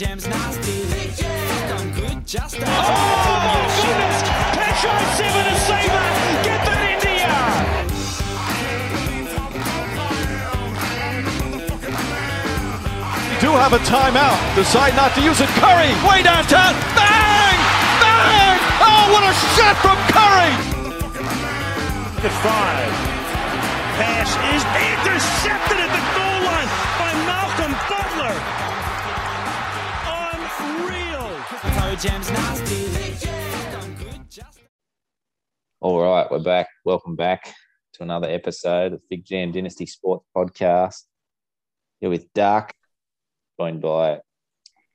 Jam's nasty. I'm good, just a Oh, goodness! Petro 7 to Saber! Get that into ya! do have a timeout. Decide not to use it. Curry, way downtown. Bang! Bang! Oh, what a shot from Curry! The five. Pass is intercepted at the goal line by Malcolm Butler. All right, we're back. Welcome back to another episode of Big Jam Dynasty Sports Podcast. Here with Dark, joined by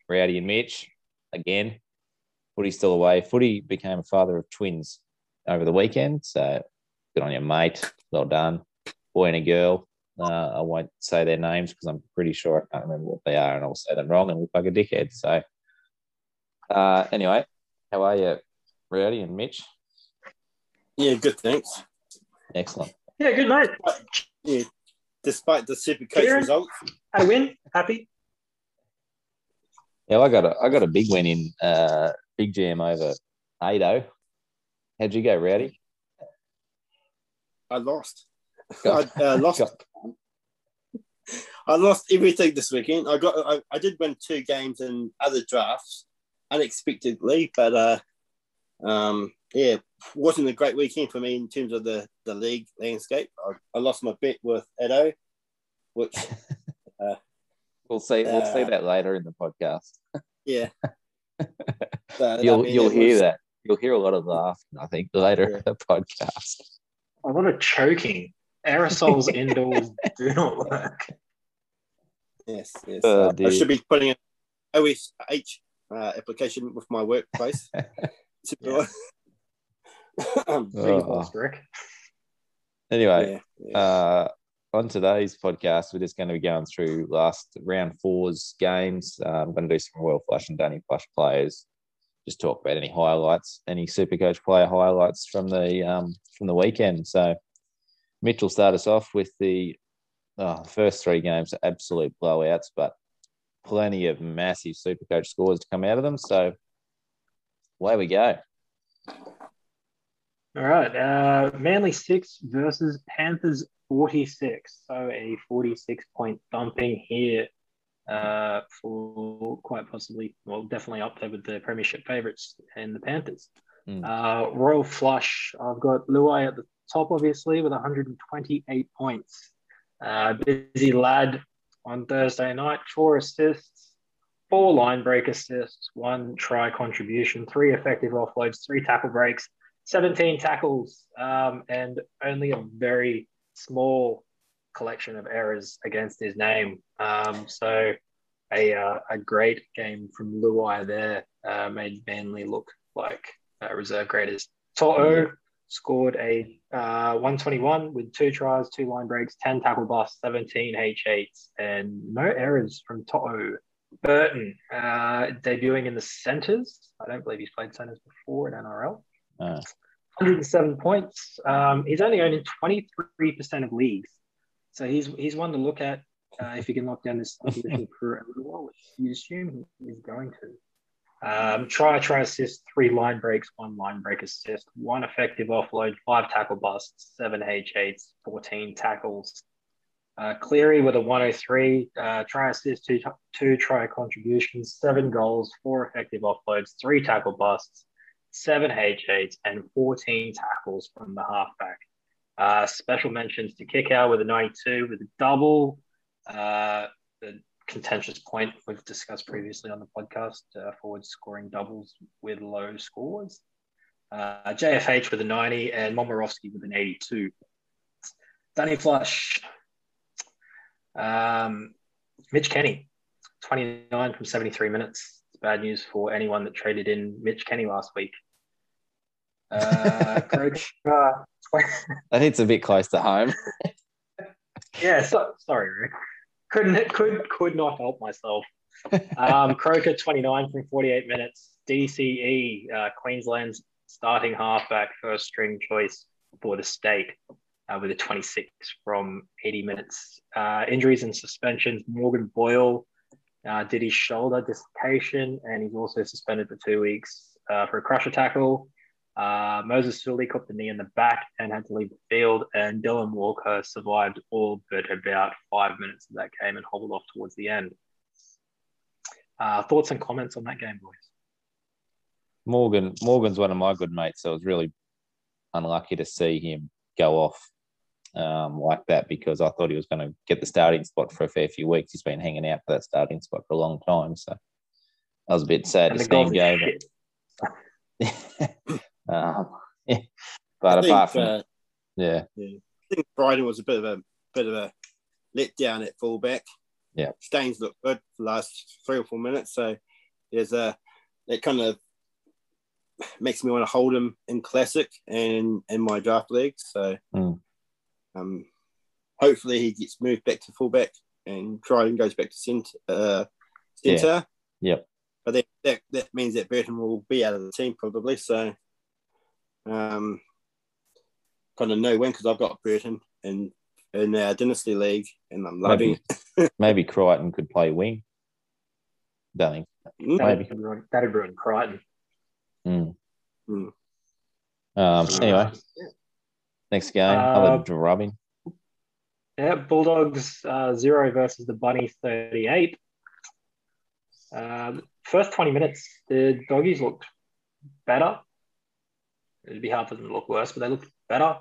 Rowdy and Mitch again. Footy's still away. Footy became a father of twins over the weekend, so good on your mate. Well done, boy and a girl. Uh, I won't say their names because I'm pretty sure I can't remember what they are, and I'll say them wrong and look like a dickhead. So, uh, anyway, how are you, Rowdy and Mitch? Yeah, good. Thanks. Excellent. Yeah, good mate. Yeah, despite the super coach Kieran? results. Had a win. Happy. Yeah, I got a I got a big win in uh big jam over Ado. How'd you go, Rowdy? I lost. Got- I uh, lost. got- I lost everything this weekend. I got. I, I did win two games in other drafts unexpectedly, but uh, um, yeah, wasn't a great weekend for me in terms of the the league landscape. I, I lost my bet with Edo, which uh, We'll see. We'll see Uh, that later in the podcast. yeah, But, You'll mean, you'll hear was- that. You'll hear a lot of laughing. I think later Yeah. in the podcast. A lot of choking. Aerosols indoors do not work. Yes, yes. Oh, Uh, I should be putting an OSH uh, application with my workplace. Yeah. Big Oh. Rick. Anyway, yeah, yeah. uh, on today's podcast, we're just going to be going through last round four's games. Uh, I'm going to do some Royal Flush and Danny Flush players. Just talk about any highlights, any Super Coach player highlights from the um, from the weekend. So, Mitchell start us off with the oh, first three games, are absolute blowouts, but plenty of massive super coach scores to come out of them. So, away we go. All right. Uh, Manly 6 versus Panthers 46. So a 46 point thumping here uh, for quite possibly, well, definitely up there with the Premiership favourites and the Panthers. Mm. Uh, Royal Flush, I've got Luai at the top, obviously, with 128 points. Uh, busy lad on Thursday night, four assists, four line break assists, one try contribution, three effective offloads, three tackle breaks, 17 tackles, um, and only a very small collection of errors against his name. Um, so a, uh, a great game from Luai there uh, made Manly look like uh, reserve graders. To'o scored a uh, 121 with two tries, two line breaks, 10 tackle busts, 17 H8s, and no errors from To'o. Burton uh, debuting in the centres. I don't believe he's played centres before in NRL. Uh, 107 points. Um, he's only owned in 23% of leagues. So he's he's one to look at uh, if he can lock down this position for a little while, which you assume he is going to. Um, try, try assist, three line breaks, one line break assist, one effective offload, five tackle busts, seven H8s, 14 tackles. Uh, Cleary with a 103, uh, try assist, two, two try contributions, seven goals, four effective offloads, three tackle busts, seven H8s, and 14 tackles from the halfback. Uh, special mentions to Kikau with a 92 with a double. Uh, the contentious point we've discussed previously on the podcast uh, forward scoring doubles with low scores. Uh, JFH with a 90 and Momirovski with an 82. Danny Flush. Um, Mitch Kenny, 29 from 73 minutes. It's bad news for anyone that traded in Mitch Kenny last week. Uh, Coach, uh, that hits a bit close to home. yeah, so, sorry, Rick. Couldn't could could not help myself. Um, Croker, 29 from 48 minutes. DCE, uh, Queensland's starting halfback, first string choice for the state, uh, with a 26 from 80 minutes. Uh, injuries and suspensions. Morgan Boyd uh, did his shoulder dislocation, and he's also suspended for two weeks uh, for a crusher tackle. Uh, Moses Suli caught the knee in the back and had to leave the field, and Dylan Walker survived all but about five minutes of that game and hobbled off towards the end. Uh, thoughts and comments on that game, boys? Morgan Morgan's one of my good mates, so I was really unlucky to see him go off um, like that because I thought he was going to get the starting spot for a fair few weeks. He's been hanging out for that starting spot for a long time, so I was a bit sad And to see him go. are shit. but- um, yeah. But think, apart from uh, yeah, I think Bryden was a bit of a bit of a letdown at fullback. Yeah. Staines looked good for the last three or four minutes, so there's a it kind of makes me want to hold him in classic and in my draft league. So, Mm. um, hopefully he gets moved back to fullback and Dryden goes back to centre. Uh, Yeah. Yep. But that, that that means that Burton will be out of the team probably. So, um, kind of know when because I've got Burton in in our dynasty league and I'm loving maybe maybe Crichton could play wing. Don't think. That'd, Maybe. ruin, that'd ruin Crichton. Mm. Mm. Um, anyway, next game, another Uh, drubbing. Yeah, Bulldogs uh, zero versus the Bunny 38. Um, first 20 minutes, the doggies looked better. It'd be hard for them to look worse, but they looked better.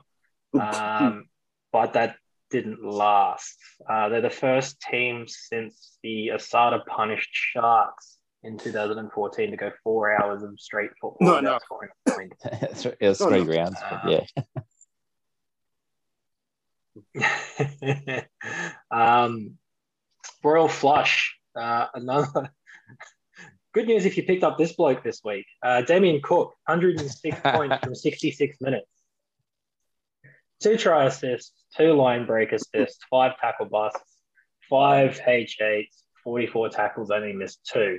Um, but that didn't last. Uh, they're the first team since the Asada punished Sharks in 2014 to go four hours of straight football No, no. scoring a point. it was three no. rounds, but Uh, yeah. um, Royal Flush, uh, another good news if you picked up this bloke this week. Uh, Damien Cook, 106 points from 66 minutes. Two try assists, two line break assists, five tackle busts, five H8s, 44 tackles, only missed two.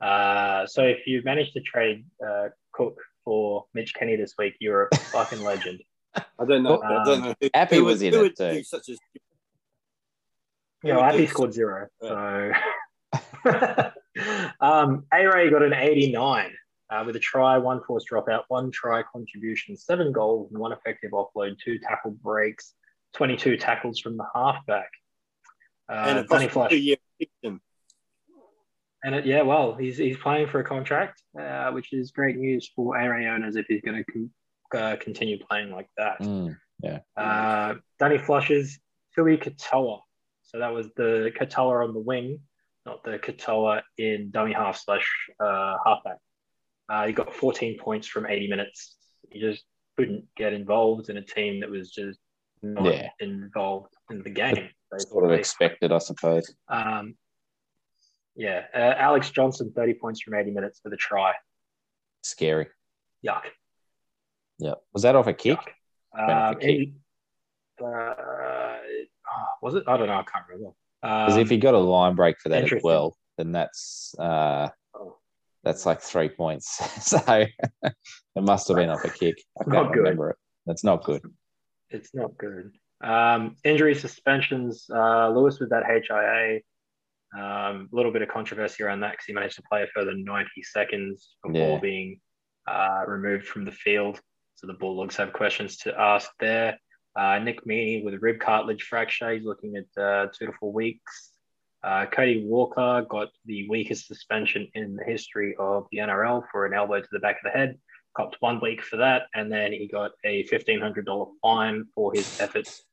Uh, so if you managed to trade uh, Cook for Mitch Kenny this week, you're a fucking legend. I don't know. I don't know. Who, Appy who was would- in who it would too. Such a, You know, Who would Appy scored zero. So, um, A Ray got an 89 uh, with a try, one forced dropout, one try contribution, seven goals, and one effective offload, two tackle breaks, 22 tackles from the halfback. and Uh, a Danny possible two-year extension. And it, yeah, well, he's, he's playing for a contract, uh, which is great news for A Ray owners if he's going to con- uh, continue playing like that. Mm. Uh, Danny Flushes, Philly Katoa. So that was the Katoa on the wing, not the Katoa in dummy half slash uh, halfback. Uh, he got 14 points from 80 minutes. He just couldn't get involved in a team that was just not Yeah. involved in the game. Sort of expected, I suppose. Um, yeah, uh, Alex Johnson, 30 points from 80 minutes for the try. Scary. Yuck. Yeah. Was that off a kick? Off Um, a kick. he- uh, was it? I don't know. I can't remember. Because Um, if he got a line break for that as well, then that's uh, oh, that's like three points. so it must have been off a kick. I Not can't good. remember it. That's not good. it's not good. Um, injury suspensions. Uh, Lewis with that HIA. A um, little bit of controversy around that because he managed to play a further 90 seconds before Yeah. being uh, removed from the field. So the Bulldogs have questions to ask there. Uh, Nick Meaney with rib cartilage fracture. He's looking at uh, two to four weeks. Uh, Cody Walker got the weakest suspension in the history of the NRL for an elbow to the back of the head. Copped one week for that, and then he got a fifteen hundred dollar fine for his efforts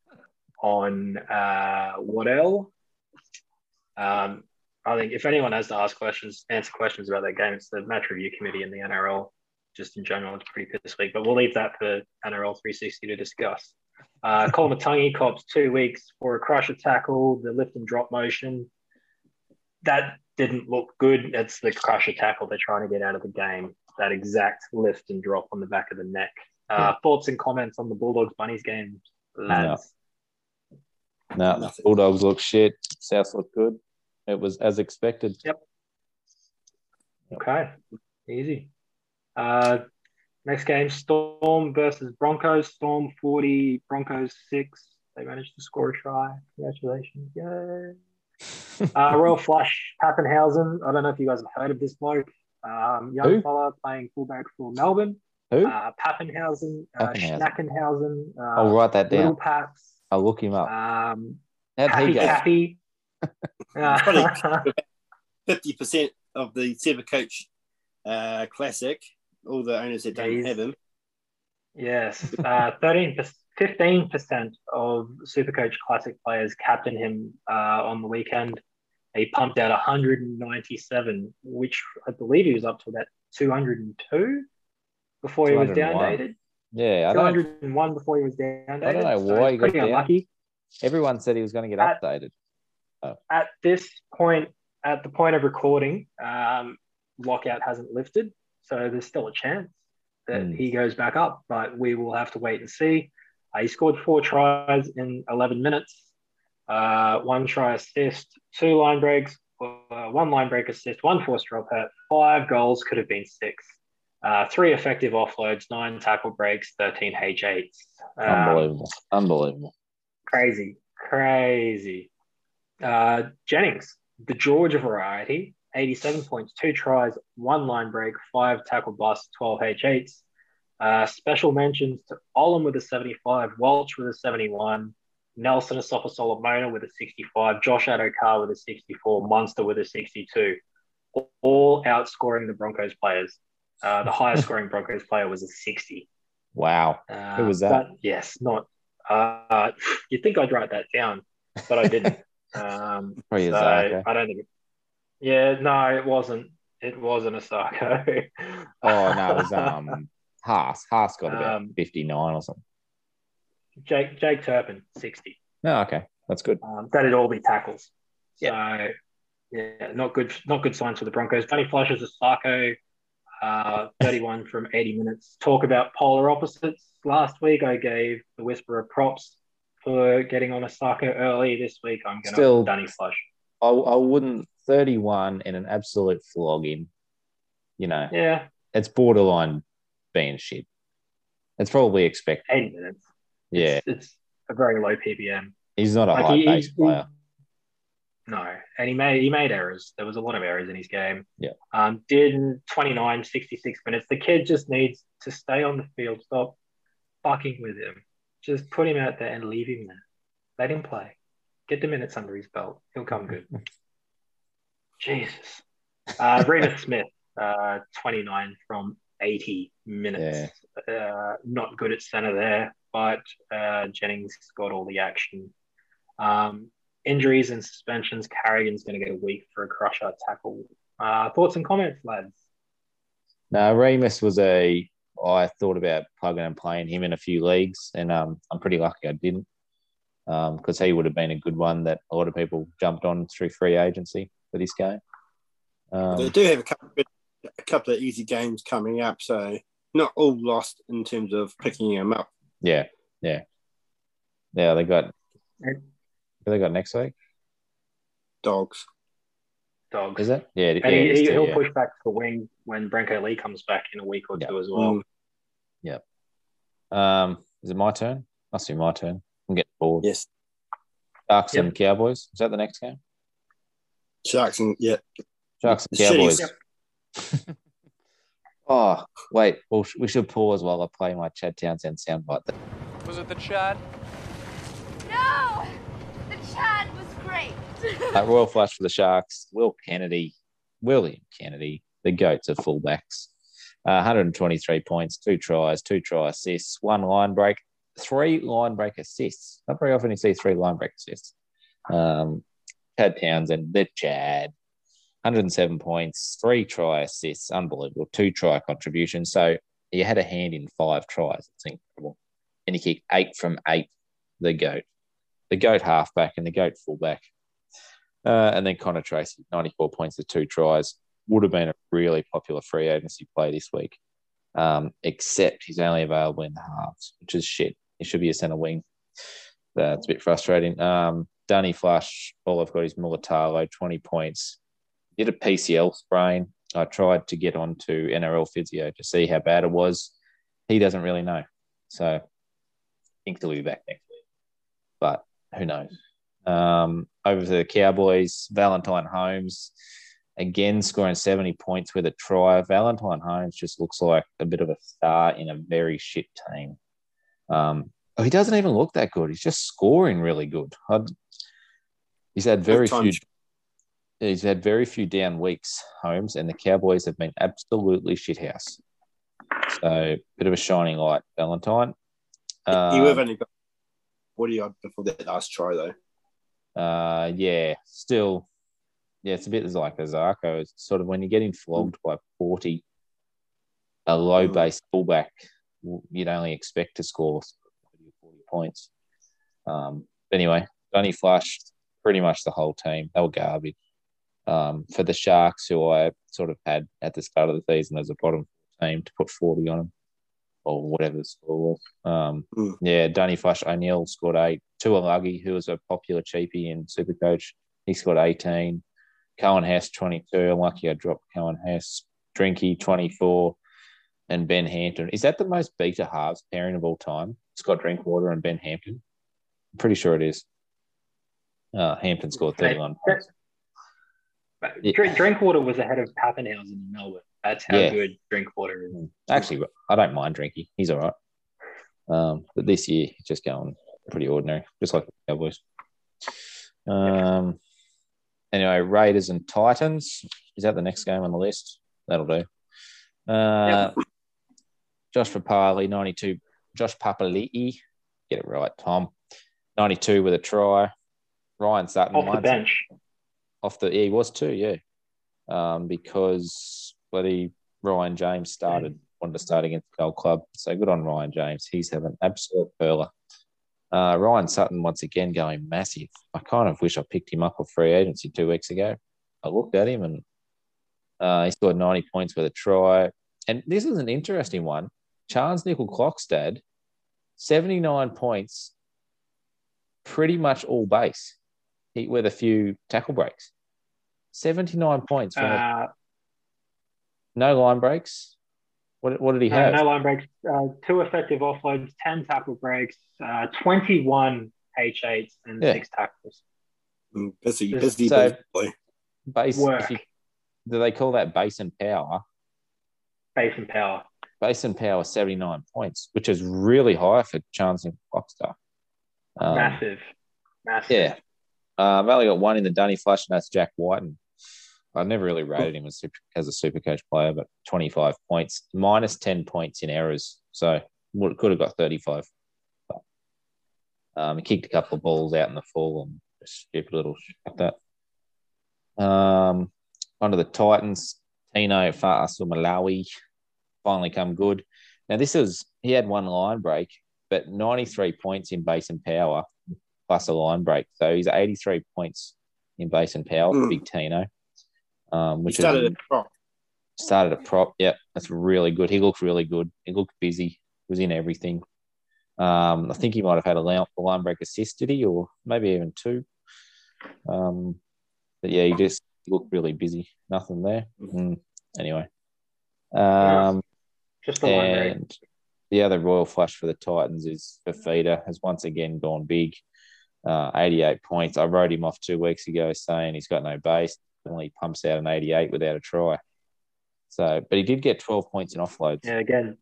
on uh, Waddell. Um, I think if anyone has to ask questions, answer questions about that game, it's the match review committee in the NRL. Just in general, it's pretty piss weak, but we'll leave that for NRL 360 to discuss. Uh, Colin Matungi cops two weeks for a crusher tackle, the lift and drop motion. That didn't look good. That's the crusher tackle they're trying to get out of the game. That exact lift and drop on the back of the neck. Uh, Thoughts and comments on the Bulldogs Bunnies game, lads? No, Nothing. Bulldogs look shit. South look good. It was as expected. Yep. Okay, easy. Uh, next game, Storm versus Broncos. Storm 40, Broncos 6. They managed to score a try. Congratulations. Yay. Uh, Royal Flush, Papenhuyzen. I don't know if you guys have heard of this bloke. Um, young Who? fella playing fullback for Melbourne. Who? Uh, Papenhuyzen, uh, Papenhuyzen. Schnackenhausen, uh, I'll write that Little down. Paps, I'll look him up. um, How'd Happy he go? Cappy. Uh, Fifty percent of the Supercoach uh, Classic. All the owners that don't Jeez. have him. yes, uh, 13 15 percent of Supercoach Classic players captain him uh, on the weekend. He pumped out 197, which I believe he was up to about 202 before he was 201. downdated. Yeah, I 201 before he was downdated. I don't know why he's he got pretty down. unlucky. Everyone said he was going to get At- updated. At this point, at the point of recording, um, lockout hasn't lifted, so there's still a chance that Hmm. he goes back up, but we will have to wait and see. Uh, he scored four tries in 11 minutes, uh, one try assist, two line breaks, uh, one line break assist, one forced drop hit, five goals, could have been six. Uh, three effective offloads, nine tackle breaks, 13 H8s. Um, Unbelievable. Unbelievable. Crazy, crazy. Uh, Jennings, the Georgia variety, 87 points, two tries, one line break, five tackle busts, 12 H8s. Uh, special mentions to Olam with a 75, Walsh with a 71, Nelson Asofa Solomona with a 65, Josh Addo-Carr with a 64, Munster with a 62, all outscoring the Broncos players. Uh, the highest scoring Broncos player was a 60. Wow. Uh, Who was that? yes, not. Uh, you'd think I'd write that down, but I didn't. um, a so I don't think. Yeah, no, it wasn't. It wasn't Isaako. Oh no, it was um Haas. Haas got about Um, fifty nine or something. Jake Jake Turpin, sixty. No, okay, that's good. Um, that'd all be tackles. So yeah, not good. Not good signs for the Broncos. Danny Flush is Isaako. Uh, 31 from 80 minutes. Talk about polar opposites. Last week I gave the Whisperer props for getting on Isaako early. This week I'm going Still- to Danny Flush. I, I wouldn't thirty one in an absolute flogging. You know, Yeah, it's borderline being shit. It's probably expected. 80 minutes. Yeah, It's, it's a very low PBM. he's not a Like, high he- pace player. No, and he made he made errors. There was a lot of errors in his game. Yeah. Um, did in 29, 66 minutes. The kid just needs to stay on the field. Stop fucking with him. Just put him out there and leave him there. Let him play. Get the minutes under his belt. He'll come good. Jesus. Uh, Reimis Smith, uh, 29 from 80 minutes. Uh, not good at center there, but uh, Jennings got all the action. Um, injuries and suspensions. Carrigan's going to get a week for a crusher tackle. Uh, thoughts and comments, lads? No, Reimis was a. I thought about plugging and playing him in a few leagues, and um, I'm pretty lucky I didn't, because he would have been a good one that a lot of people jumped on through free agency for this game. they Um, do have a couple, a couple of easy games coming up, so not all lost in terms of picking them up. yeah, yeah, yeah. They got. Who they got next week? Dogs. Dogs. Is it? Yeah, And yeah, he, it is he, too, will yeah. push back to the wing when Brenko Lee comes back in a week or Yeah. two as well. Mm, Um, is it my turn? Must be my turn. I'm getting bored. yes. Sharks Yep. and Cowboys. Is that the next game? Sharks and yeah. Sharks and Shitty. Cowboys. oh, wait. Well, sh- we should pause while I play my Chad Townsend soundbite. Was it the Chad? No! The Chad was great. Uh, Royal Flush for the Sharks. Will Kennedy, William Kennedy, the goats of fullbacks. Uh, 123 points, two tries, two try assists, one line break, three line break assists. Not very often you see three line break assists. Um, Chad Townsend, the Chad, 107 points, three try assists, unbelievable, two try contributions. So he had a hand in five tries. It's incredible. And he kicked eight from eight, the goat. The goat halfback and the goat fullback. Uh, and then Connor Tracey, 94 points with two tries. Would have been a really popular free agency play this week, um, except he's only available in the halves, which is shit. He should be a centre wing. That's a bit frustrating. Um, Danny Flush, all I've got is Mulitalo, 20 points. Did a PCL sprain. I tried to get onto NRL physio to see how bad it was. He doesn't really know. So I think he'll be back next week, but who knows? Um, over to the Cowboys. Valentine Holmes again scoring 70 points with a try. Valentine Holmes just looks like a bit of a star in a very shit team. Um, oh, he doesn't even look that good. He's just scoring really good. I'd, he's had very few. He's had very few down weeks, Holmes, and the Cowboys have been absolutely shithouse. So, bit of a shining light, Valentine. Um, would have only got 40 odd before that last try, though. Uh, yeah, still, yeah, it's a bit like Isaako. It's sort of when you're getting flogged by 40, a low Mm. base fullback, you'd only expect to score 40 points. Um, anyway, Donny Flush, pretty much the whole team, they were garbage. Um, for the Sharks, who I sort of had at the start of the season as a bottom team to put 40 on them or whatever the score was. Um, Mm. Yeah, Danny Flush O'Neill scored eight. Taulagi, who was a popular cheapie in Supercoach, he scored 18. Coen Hess, 22. I'm lucky I dropped Coen Hess. Drinky, 24. And Ben Hampton. Is that the most beta halves pairing of all time? Scott Drinkwater and Ben Hampton? I'm pretty sure it is. Uh, Hampton scored 31 points. Drink, Drinkwater was ahead of Papenhuyzen in Melbourne. That's how Yeah. good Drinkwater is. Actually, I don't mind Drinky. He's all right. Um, but this year, just going pretty ordinary, just like the Cowboys. Um, anyway, Raiders and Titans. Is that the next game on the list? That'll do. Uh, Josh Papali, 92. Josh Papali'i, get it right, Tom. 92 with a try. Ryan Sutton. Off the bench. off the yeah, he was too, yeah. Um, because bloody Ryan James started wanted to start against the Gold Club. So good on Ryan James. He's having an absolute perler. Uh, Ryan Sutton once again going massive. I kind of wish I picked him up off free agency two weeks ago. I looked at him and uh, he scored 90 points with a try. And this is an interesting one. Charnze Nicoll-Klokstad, 79 points, pretty much all base, he, with a few tackle breaks. 79 points from a- Uh, no line breaks. What, what did he no, have? no line breaks. Uh, two effective offloads, 10 tackle breaks, uh, 21 H8s, and Yeah. six tackles. Mm, Busy, busy, so- busy boy. Base, Work. you- do they call that base and power? Base and power. Base and power 79 points, which is really high for Chance and Foxstar. Um, Massive. Massive. Yeah. Uh, I've only got one in the Dunny Flush, and that's Jack Wighton. I never really rated him as, super, as a super coach player, but 25 points, minus 10 points in errors. So could have got 35. But, um, he kicked a couple of balls out in the fall and stupid little shit like that. Um, onto the Titans, Tino Fa'asuamaleaui finally come good. Now, this is, he had one line break, but 93 points in base and power plus a line break. So he's 83 points in base and power, Mm. big Tino. Um, He which started is at prop. started a prop. Yep, that's really good. He looked really good. He looked busy. He was in everything. Um, I think he might have had a line, a line break assist, did he? Or maybe even two. Um, but yeah, he just looked really busy. Nothing there. Mm, anyway. Um, Just the line break. and the other royal flush for the Titans is Fifita has once again gone big. Uh, 88 points. I wrote him off two weeks ago saying he's got no base. Only pumps out an 88 without a try. So, but he did get 12 points in offloads. Yeah, again.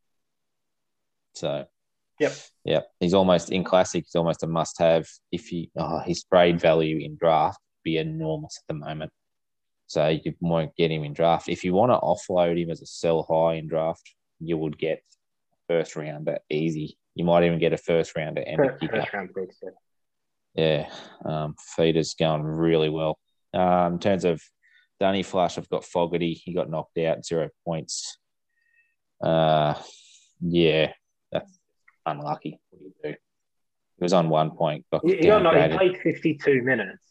So, Yep. yeah, he's almost in classic. He's almost a must-have. If he, oh, his trade value in draft be enormous at the moment. So you won't get him in draft. If you want to offload him as a sell high in draft, you would get first rounder easy. You might even get a first rounder and a First, kicker. first round picks. yeah. Yeah, um, feeder's going really well. Um, in terms of Dunny Flush, I've got Fogarty. He got knocked out, zero points. Uh, yeah, that's unlucky. What do you do? He was on one point. Got He, he got no, he played 52 minutes.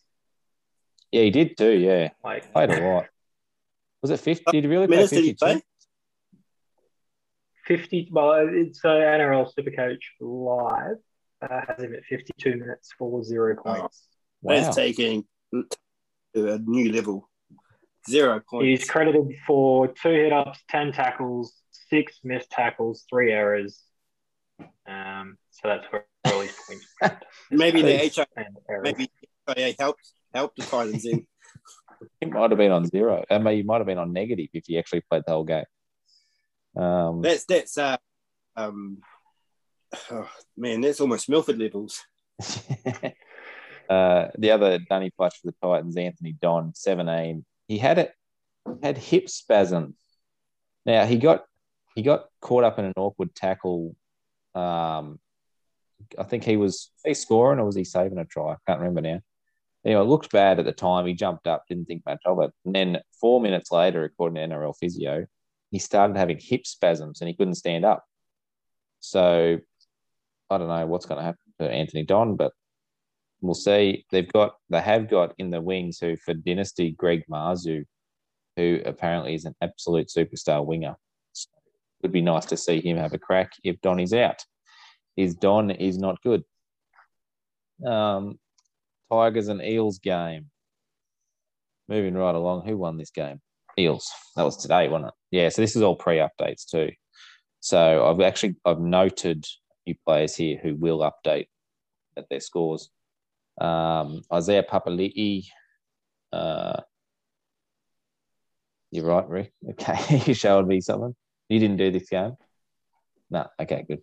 Yeah, he did too. Yeah, Like, played a lot. Was it fifty? Did he really play Minutes did he fifty-two? 50, well, it's uh, NRL Supercoach Live. Uh, has him at 52 minutes for zero points. Wow. That's taking to a new level. Zero points. He's credited for two hit ups, 10 tackles, six missed tackles, three errors. Um, so that's where all his points maybe the Mistakes HI, maybe HIA helped. help the Titans in. He might have been on zero. I mean, he might have been on negative if he actually played the whole game. Um, That's that's uh, um, oh, man, that's almost Milford levels. uh, the other Dunny flush for the Titans, Anthony Don, 17. He had it had hip spasms. Now he got he got caught up in an awkward tackle. Um, I think he was he scoring or was he saving a try? I can't remember now. Anyway, it looked bad at the time. He jumped up, didn't think much of it. And then four minutes later, according to NRL physio, he started having hip spasms and he couldn't stand up. So I don't know what's going to happen to Anthony Don, but we'll see. They've got they have got in the wings who for dynasty Greg Marzhew, who apparently is an absolute superstar winger. So it would be nice to see him have a crack if Don is out. His Don is not good. Um, Tigers and Eels game. Moving right along, who won this game? Eels. That was today, wasn't it? Yeah. So this is all pre-updates too. So I've actually I've noted a few players here who will update at their scores. Um, Isaiah Papali'i. Uh, you're right, Rick. Okay, you showed me something. You didn't do this game. No. Okay, good.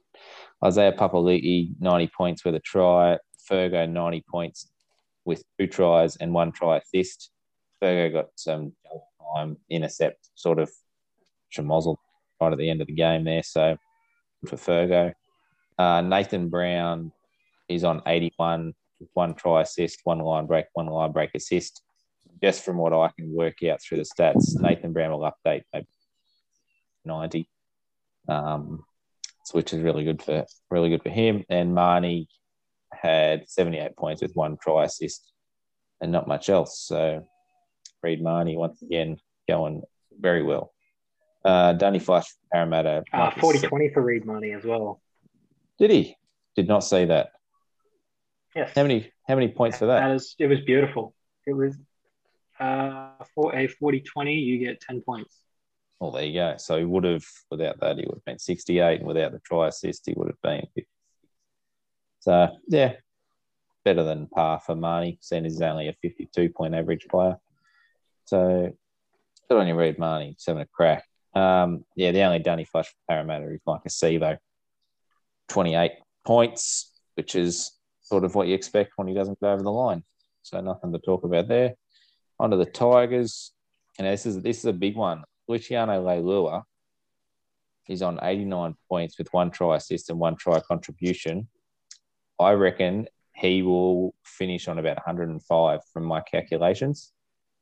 Isaiah Papali'i, 90 points with a try. Fergo, 90 points with two tries and one try assist. Fergo got some time intercept, sort of schmozzle right at the end of the game there. So for Fergo. Uh, Nathan Brown is on 81 with one try assist, one line break, one line break assist. Just from what I can work out through the stats, Nathan Brown will update maybe 90. Um, so which is really good for really good for him. And Mahoney had 78 points with one try assist and not much else. So Reed Mahoney once again going very well. Uh, Danny Flash Parramatta. Uh, 40 20 for Reed Mahoney as well. Did he? Did not say that. Yes. How many how many points for that? That is, it was beautiful. It was uh, for a 40 20, you get 10 points. Well, there you go. So he would have, without that, he would have been 68, and without the try assist, he would have been 50. So, yeah, better than par for Mahoney, seeing he's only a 52 point average player. So, good on you, Reed Mahoney, just having a crack. Um, yeah, the only Danny Flush for Parramatta is Maika Sivo, 28 points, which is sort of what you expect when he doesn't go over the line. So, nothing to talk about there. Onto the Tigers. And this is this is a big one. Luciano Leilua is on 89 points with one try assist and one try contribution. I reckon he will finish on about 105 from my calculations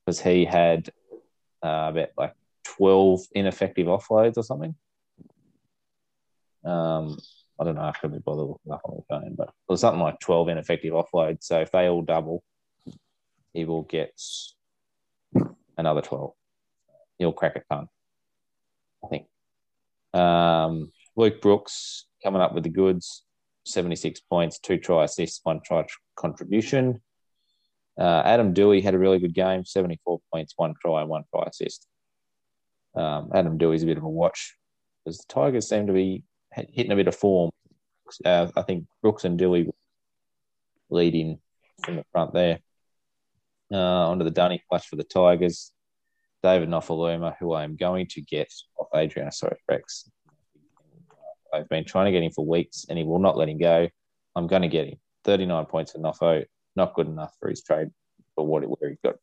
because he had uh, about like 12 ineffective offloads or something. Um, I don't know. I couldn't be bothered looking up on the phone, but it was something like 12 ineffective offloads. So if they all double, he will get another 12 he'll crack a ton, I think. Um, Luke Brooks coming up with the goods, 76 points, two try assists, one try contribution. Uh, Adam Doueihi had a really good game, 74 points, one try, one try assist. Um, Adam Doueihi's a bit of a watch because the Tigers seem to be hitting a bit of form. Uh, I think Brooks and Doueihi leading from the front there. Uh, onto the Dunny flush for the Tigers. David Nofoaluma, who I am going to get off Adrian Sorry, Rex. I've been trying to get him for weeks and he will not let him go. I'm going to get him. 39 points for Nofo, not good enough for his trade for what where he got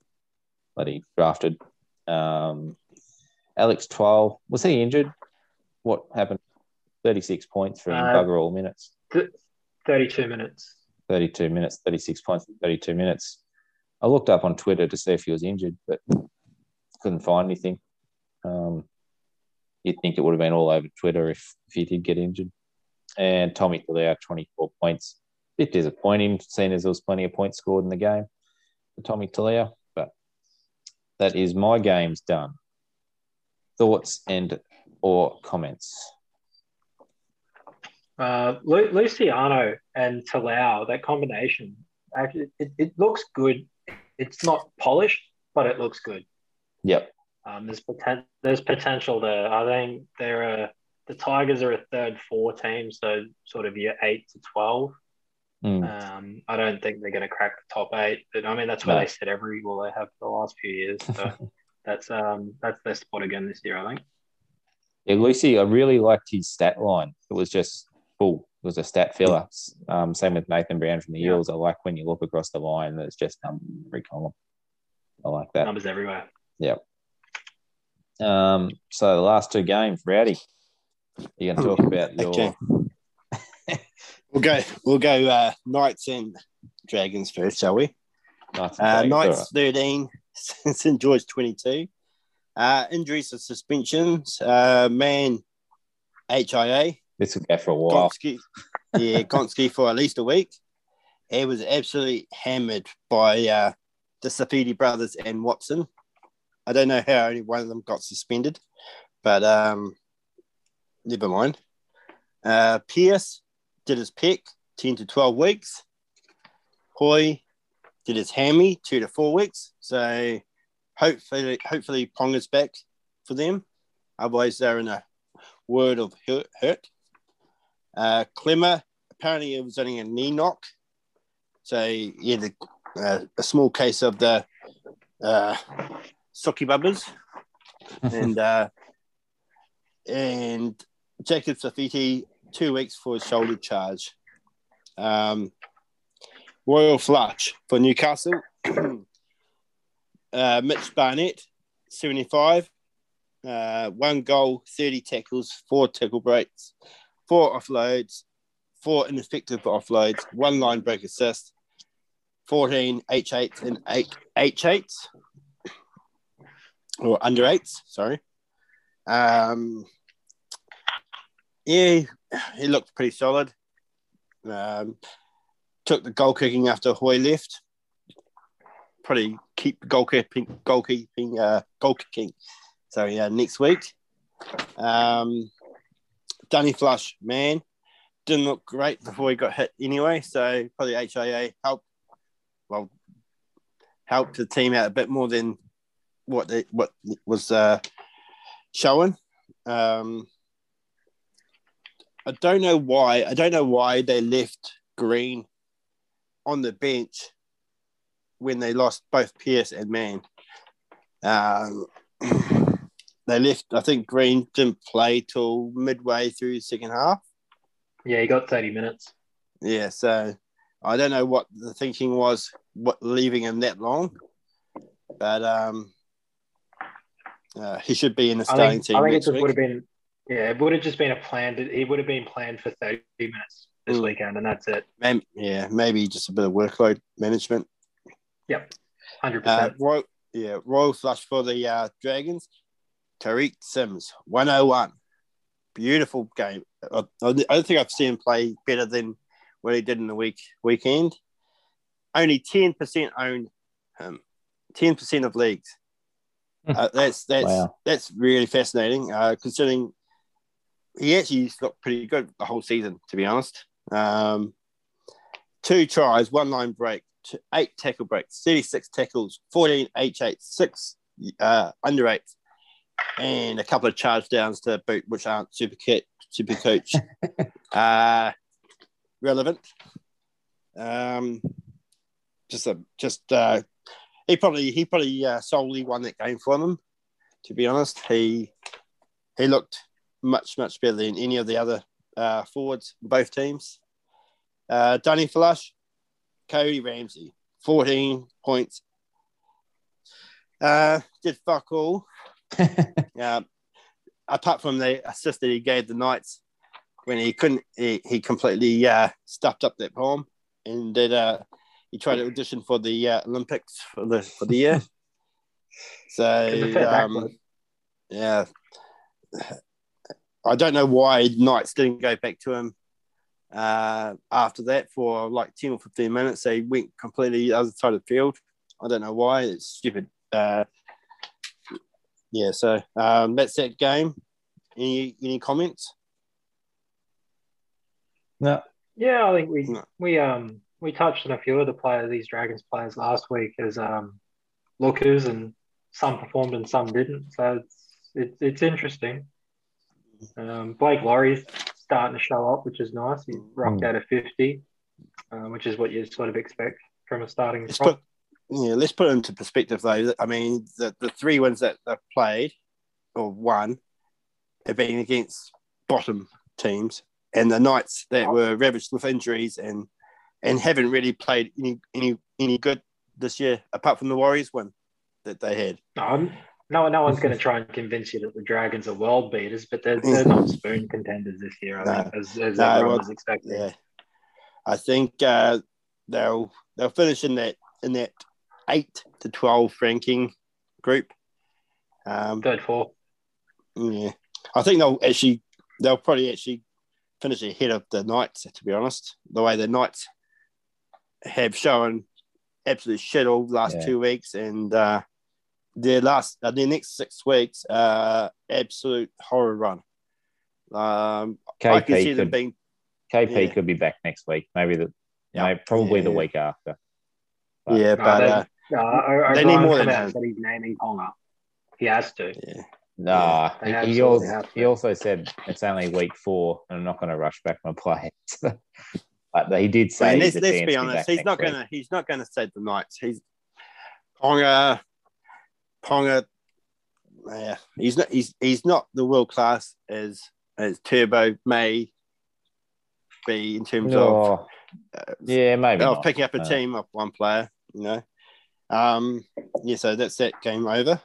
bloody drafted. Um, Alex Twal, was he injured? What happened? 36 points for him, Uh, bugger all minutes. Th- 32 minutes. 32 minutes, 36 points in 32 minutes. I looked up on Twitter to see if he was injured, but couldn't find anything. Um, you'd think it would have been all over Twitter if, if he did get injured. And Tommy Talau, 24 points. Bit disappointing, seeing as there was plenty of points scored in the game for Tommy Talau, but that is my games done. Thoughts and or comments? Uh, Lu- Luciano and Talau, that combination, actually, it, it looks good. It's not polished, but it looks good. Yep. Um, there's poten- there's potential there. I think they're the Tigers are a third four team, so sort of year eight to twelve. Mm. Um, I don't think they're going to crack the top eight, but I mean that's where No. they sit every well they have for the last few years. So that's um that's their spot again this year, I think. Yeah, Lucy, I really liked his stat line. It was just full. Was a stat filler. Um, same with Nathan Brown from the Yeah. Eels. I like when you look across the line, there's just um, every column. I like that. Numbers everywhere. Yep. Um, so the last two games, Rowdy, you're going to talk about your Okay. We'll go. We'll go. Uh, Knights and Dragons first, shall we? Knights. and Uh, Dragons. All Knights thirteen, St George twenty two. Uh, injuries and suspensions. Uh, Mann, HIA. This will go for a while. Gonski, yeah, Gonski for at least a week. He was absolutely hammered by uh, the Saifiti brothers and Watson. I don't know how only one of them got suspended, but um, never mind. Uh, Pearce did his pick, 10 to 12 weeks. Hoy did his hammy, two to four weeks. So hopefully, hopefully Ponga's back for them. Otherwise, they're in a word of hurt. Uh, Klemmer, apparently it was only a knee knock. So, yeah, the, uh, a small case of the uh, socky bubbers. and uh, and Jacob Saifiti, two weeks for his shoulder charge. Um, Royal Flush for Newcastle. uh, Mitch Barnett, 75. Uh, one goal, 30 tackles, four tackle breaks, four offloads, four ineffective offloads, one line break assist, 14 H8s and eight H8s, or under eights, sorry. Um, yeah, he looked pretty solid. Um, took the goal kicking after Hoy left. Probably keep goalkeeping, goalkeeping, uh, goal kicking. So yeah, next week. Um, Dunny Flush, Mann, didn't look great before he got hit anyway. So probably HIA helped. Well, helped the team out a bit more than what they, what was uh, showing. Um, I don't know why. I don't know why they left Green on the bench when they lost both Pearce and Mann. Um, they left. I think Green didn't play till midway through the second half. Yeah, he got 30 minutes. Yeah, so I don't know what the thinking was, what leaving him that long, but um, uh, he should be in the I starting think, team I think it would have been, yeah, it would have just been a planned, he would have been planned for 30 minutes this Mm. weekend, and that's it. Maybe, yeah, maybe just a bit of workload management. Yep, 100%. Uh, Royal, yeah, Royal Flush for the uh, Dragons. Tariq Sims, 101. Beautiful game. I, I don't think I've seen him play better than what he did in the week weekend. Only 10% own him. 10% of leagues. Uh, that's that's Wow. that's really fascinating. Uh, considering he actually looked pretty good the whole season, to be honest. Um, two tries, one line break, two, eight tackle breaks, 36 tackles, 14 H8, six uh, under eights, and a couple of charge downs to boot, which aren't super, ca- super coach uh, relevant. Um, just a just uh, he probably he probably uh, solely won that game for them. To be honest, he he looked much much better than any of the other uh, forwards both teams. Uh, Dunny Flush, Cody Ramsey, fourteen points. Uh, did fuck all. uh, apart from the assist that he gave the Knights when he couldn't, he, he completely uh, stuffed up that poem and did. Uh, he tried to audition for the uh, Olympics for the for the year. So It's a fair um, yeah, I don't know why Knights didn't go back to him uh, after that for like ten or fifteen minutes. They went completely the other side of the field. I don't know why. It's stupid. Uh, yeah, so um, that's that game. Any any comments? No. Yeah, I think we No. we um we touched on a few of the players, these Dragons players last week as um lookers, and some performed and some didn't. So it's it's, it's interesting. Um, Blake Lawrie's starting to show up, which is nice. He rocked Mm. out of fifty. uh, which is what you sort of expect from a starting Let's prop. Put yeah, let's put it into perspective though. I mean, the, the three wins that they've played or won have been against bottom teams, and the Knights that were ravaged with injuries and and haven't really played any any any good this year, apart from the Warriors win that they had. No, no, no one's going to try and convince you that the Dragons are world beaters, but they're, they're not spoon contenders this year. I No. think, as, as No, everyone well, was expecting. Yeah, I think uh, they'll they'll finish in that in that eight to twelve ranking group. Um, Third, fourth. Yeah, I think they'll actually they'll probably actually finish ahead of the Knights. To be honest, the way the Knights have shown absolute shit all last Yeah. two weeks, and uh, their last uh, their next six weeks, uh, absolute horror run. Um, I can see KP them could, being KP yeah. could be back next week. Maybe the Yeah. maybe probably the week after. But- yeah, No, but they- uh, Uh, O- They need O'Brien more than out that. and he's naming Ponga. He has to. yeah, Nah, they he, he, also, to. he also said it's only week four, and I'm not going to rush back my players. but he did say, Man, he's let's, let's chance be to honest. back He's not gonna. He's not gonna save the Knights. He's Ponga. Ponga. Yeah, he's not. He's he's not the world class as as Turbo may be in terms of uh, yeah, maybe of not. picking up a No. team of one player. You know. Um. Yeah. So that's that game over.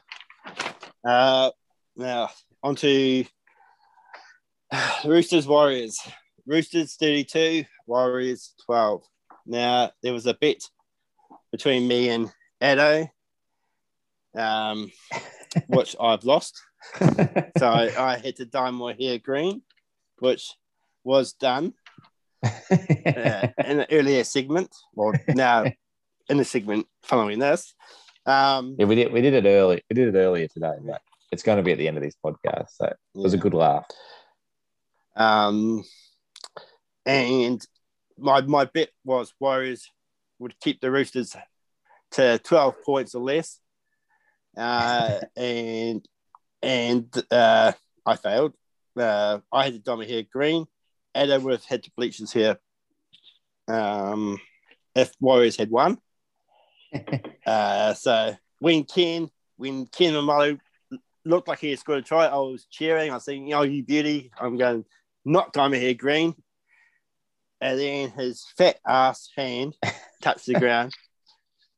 Uh. Now on to Roosters Warriors. Roosters 32, Warriors 12. Now, there was a bet between me and Addo, um, which I've lost. So I, I had to dye my hair green, which was done uh, in an earlier segment. Well, now in the segment following this. Um, yeah, we did we did it early. We did it earlier today, but it's going to be at the end of this podcast. So it was a good laugh. Um, and my my bet was Warriors would keep the Roosters to 12 points or less. Uh, and and uh, I failed. Uh, I had to dye my hair green. Would have had to bleach his hair um, if Warriors had won. Uh, so when Ken, when Ken Maumalo looked like he was going to try, I was cheering. I was saying, "Oh, you beauty!" I'm going not my hair green. And then his fat ass hand touched the ground.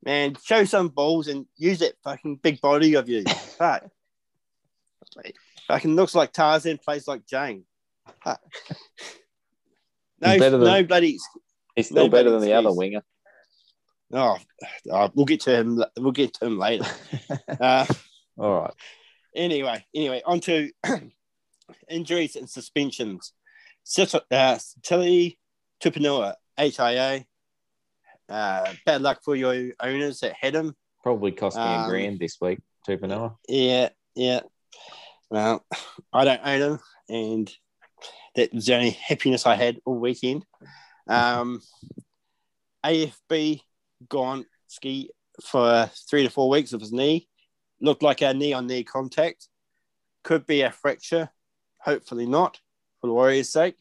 Man, show some balls and use that fucking big body of you. Fuck. Fucking looks like Tarzan, plays like Jane. Fuck. No, than- no bloody. He's still No better better than the other winger. Oh, oh, we'll get to him. We'll get to him later. uh, All right. anyway, anyway, on to injuries and suspensions. Sit- uh, Tilly Tupouniua, HIA. Uh, bad luck for your owners that had him. Probably cost me a Um, grand this week, Tupouniua. Yeah, yeah. Well, I don't own him, and that was the only happiness I had all weekend. Um, AFB gone ski for three to four weeks with his knee. Looked like a knee on knee contact. Could be a fracture. Hopefully not, for the Warriors' sake.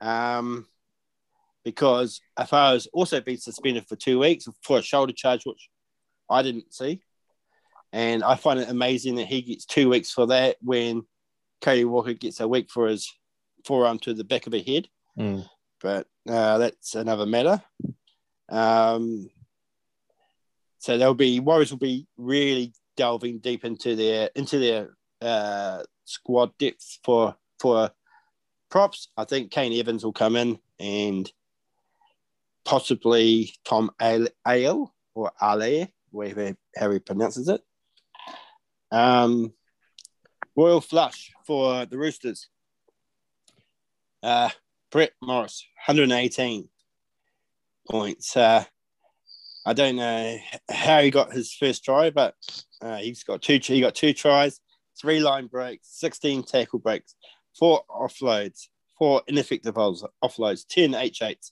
Um, because Afaro's also been suspended for two weeks for a shoulder charge, which I didn't see. And I find it amazing that he gets two weeks for that when Cody Walker gets a week for his forearm to the back of the head. Mm. But uh, that's another matter. Um, so there'll be Warriors will be really delving deep into their into their uh, squad depth for for props. I think Kane Evans will come in and possibly Tom Ale or Ale, whatever he pronounces it. Um, Royal flush for the Roosters. Uh, Brett Morris, 118 points. Uh, I don't know how he got his first try, but uh, he's got two. He got two tries, three line breaks, 16 tackle breaks, four offloads, four ineffective offloads, 10 H8s,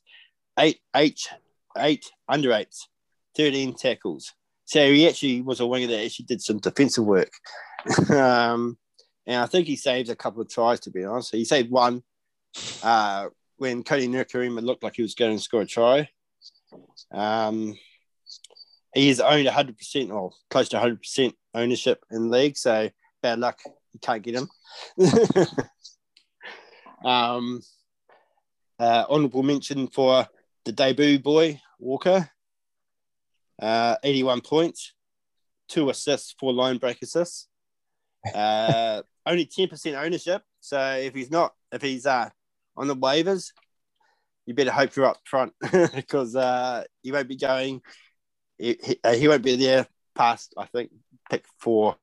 eight H eight under eights, 13 tackles. So he actually was a winger that actually did some defensive work. um, and I think he saved a couple of tries, to be honest. He saved one uh, when Kodi Nikorima looked like he was going to score a try. Um, he's owned 100% or close to 100% ownership in the league, so bad luck. You can't get him. um, uh, honorable mention for the debut boy, Walker. Uh, 81 points, two assists, four line break assists. Uh, only 10% ownership. So if he's not, if he's uh, on the waivers, you better hope you're up front because uh, he won't be going. He, he, uh, he won't be there past, I think, pick four.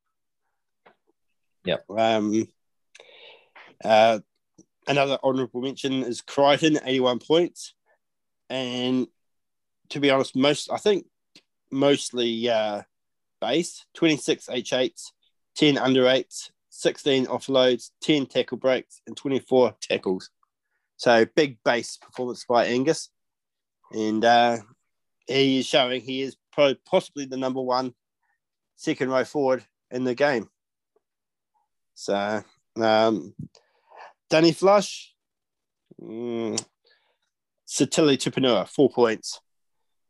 Yep. Um, uh, another honourable mention is Crichton, 81 points. And to be honest, most, I think, mostly uh, base 26 H8s, 10 under 8s, 16 offloads, 10 tackle breaks, and 24 tackles. So big base performance by Angus. And uh, he is showing he is probably possibly the number one second row forward in the game. So, um, Danny Flush, mm, Sitili Tupouniua, four points.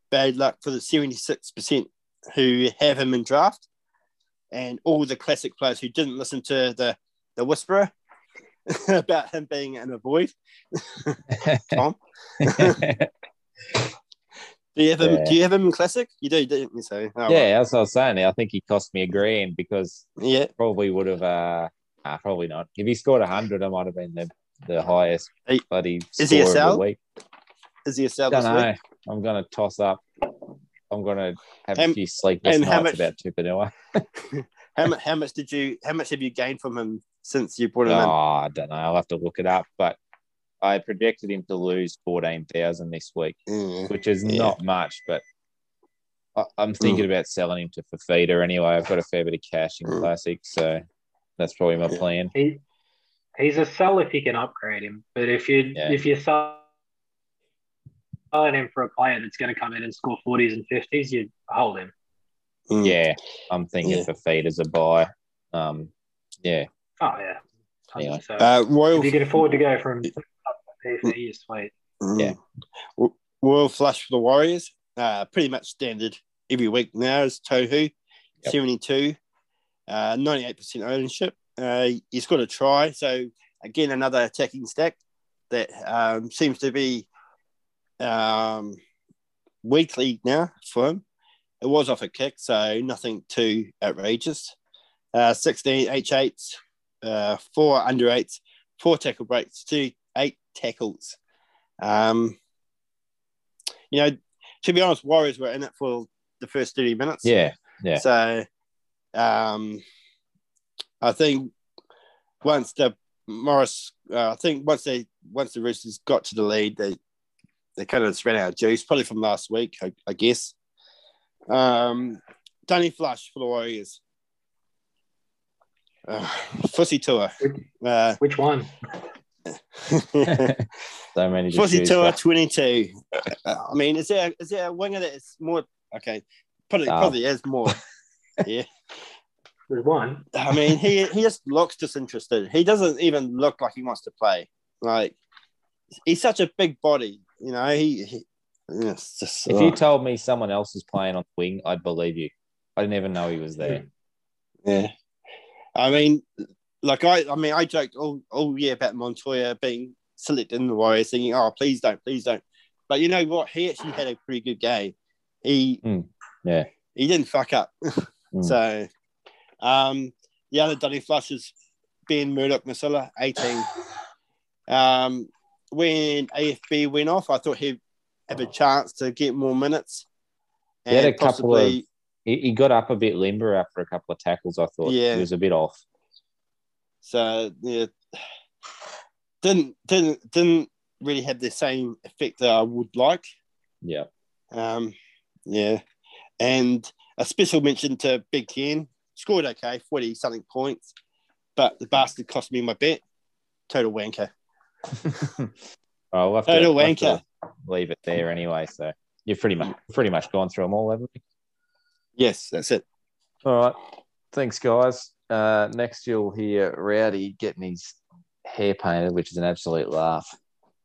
Bad luck for the 76% who have him in draft. And all the classic players who didn't listen to the, the whisperer about him being in a void. Tom, do you have him? Yeah. Do you have him in classic? You do, didn't you? So, oh, yeah, that's what I was saying. I think he cost me a grand because yeah. probably would have. Uh, probably not. If he scored hundred, it might have been the, the highest bloody is he a score of sell? the week. Is he a sell Don't this know. week? I'm gonna toss up. I'm gonna have a And- few sleepless and nights much- about Tupouniua. How much? How much did you? How much have you gained from him since you put him Oh, in? I don't know. I'll have to look it up. But I projected him to lose fourteen thousand this week, Mm. which is Yeah. not much, but. I- I'm thinking about selling him to Fifita anyway. I've got a fair bit of cash in Mm. Classic, so that's probably my Yeah. plan. He, he's a sell if you can upgrade him, but if you Yeah. if you're selling him for a player that's going to come in and score forties and fifties, you hold him. Mm. Yeah, I'm thinking Yeah. Fifita as a buy. Um, yeah, Oh yeah, Anyway. So Uh, Royal, if you can afford to go from PC, you're. Mm. Yeah. R- Royal flush for the Warriors. Uh, pretty much standard every week now is Tohu, Yep. 72, uh, 98% ownership. Uh, he's got a try. So, again, another attacking stack that um, seems to be um, weekly now for him. It was off a kick, so nothing too outrageous. Uh, 16 H8s, uh, four under eights, four tackle breaks, two eight tackles. Um, you know, to be honest, Warriors were in it for the first 30 minutes. yeah, yeah. So um, I think once the Morris, uh, I think once they once the Roosters got to the lead, they they kind of just ran out of juice, probably from last week, I, I guess. Um, Danny Flush for the Warriors. Uh, Fussy Tour. Uh, Which one? so many to Fussy choose Tour from. 22. Uh, I mean, is there is there a winger that is more okay? Probably No. probably is more. yeah. There's one. I mean, he he just looks disinterested. He doesn't even look like he wants to play. Like he's such a big body, you know. He, he it's just If you oh, told me someone else was playing on the wing, I'd believe you. I didn't even know he was there. yeah. I mean, like I, I mean, I joked all all year about Montoya being selected in the Warriors, thinking, "Oh, please don't, please don't." But you know what? He actually had a pretty good game. He, Mm, yeah. he didn't fuck up. Mm. So, um, the other Donny Flush is Ben Murdoch Masila, 18. Um, when AFB went off, I thought he'd have a chance to get more minutes. He had a couple of- possibly- He, he got up a bit limber after a couple of tackles. I thought Yeah. he was a bit off. So yeah, didn't didn't didn't really have the same effect that I would like. Yeah, Um, yeah, and a special mention to Big Ten scored okay, forty something points, but the bastard cost me my bet. Total wanker. oh, we'll have to, Total have wanker. to leave it there anyway. So you've pretty much pretty much gone through them all, haven't you? Yes, that's it. All right. Thanks, guys. Uh, next, you'll hear Rowdy getting his hair painted, which is an absolute laugh.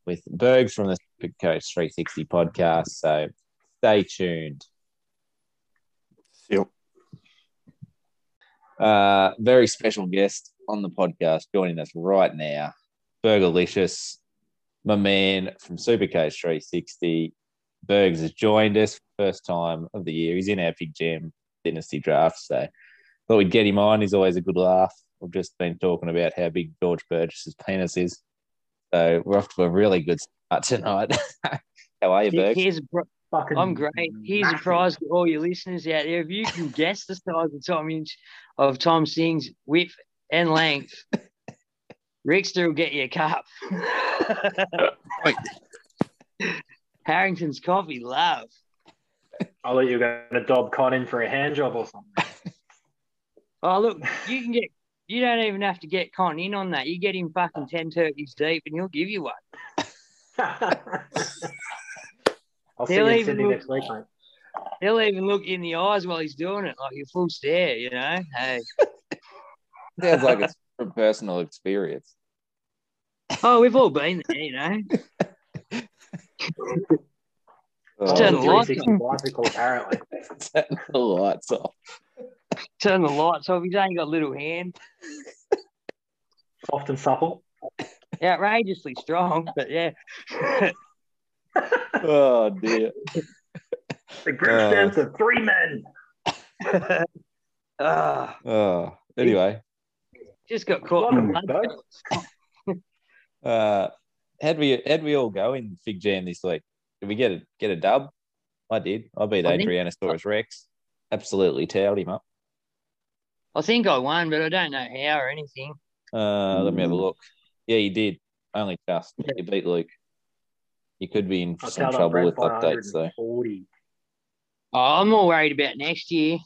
with Bergs from the Super Coach 360 podcast. So stay tuned. Yep. Uh, very special guest on the podcast joining us right now, Burgerlicious, my man from Supercoach 360. Bergs has joined us first time of the year. He's in our Big Jam Dynasty draft, so thought we'd get him on. He's always a good laugh. We've just been talking about how big George Burgess's penis is. So we're off to a really good start tonight. how are you, Bergs? Here's a pro- Fucking I'm great. Here's a prize to all your listeners out there. If you can guess the size of Tom Inch of Tom Singh's width and length, Rickster will get you a cup. Wait. Harrington's coffee, love. I thought you were going to Dob Con in for a hand job or something. Oh, look, you can get. You don't even have to get Con in on that. You get him fucking ten turkeys deep, and he'll give you one. I'll He'll you in even look- next week, mate. He'll even look you in the eyes while he's doing it, like your full stare. You know, hey. Sounds like it's from personal experience. Oh, we've all been there, you know. Oh, Turn the lights 360 bicycle, apparently. turn the lights off. Turn the lights off. He's only got a little hand. Soft and supple. outrageously strong, but yeah. Oh dear. The grip Oh. stands for three men. Ah, Oh, anyway, just got caught in the Welcome, mud. Uh, how'd we how'd we all go in Fig Jam this week? Did we get a get a dub? I did. I beat I think- Adrianosaurus Rex. Absolutely towed him up. I think I won, but I don't know how or anything. Uh, let me have a look. Yeah, you did. Only just. Yeah. You beat Luke. You could be in I some trouble with updates though. 140. Oh, I'm more worried about next year.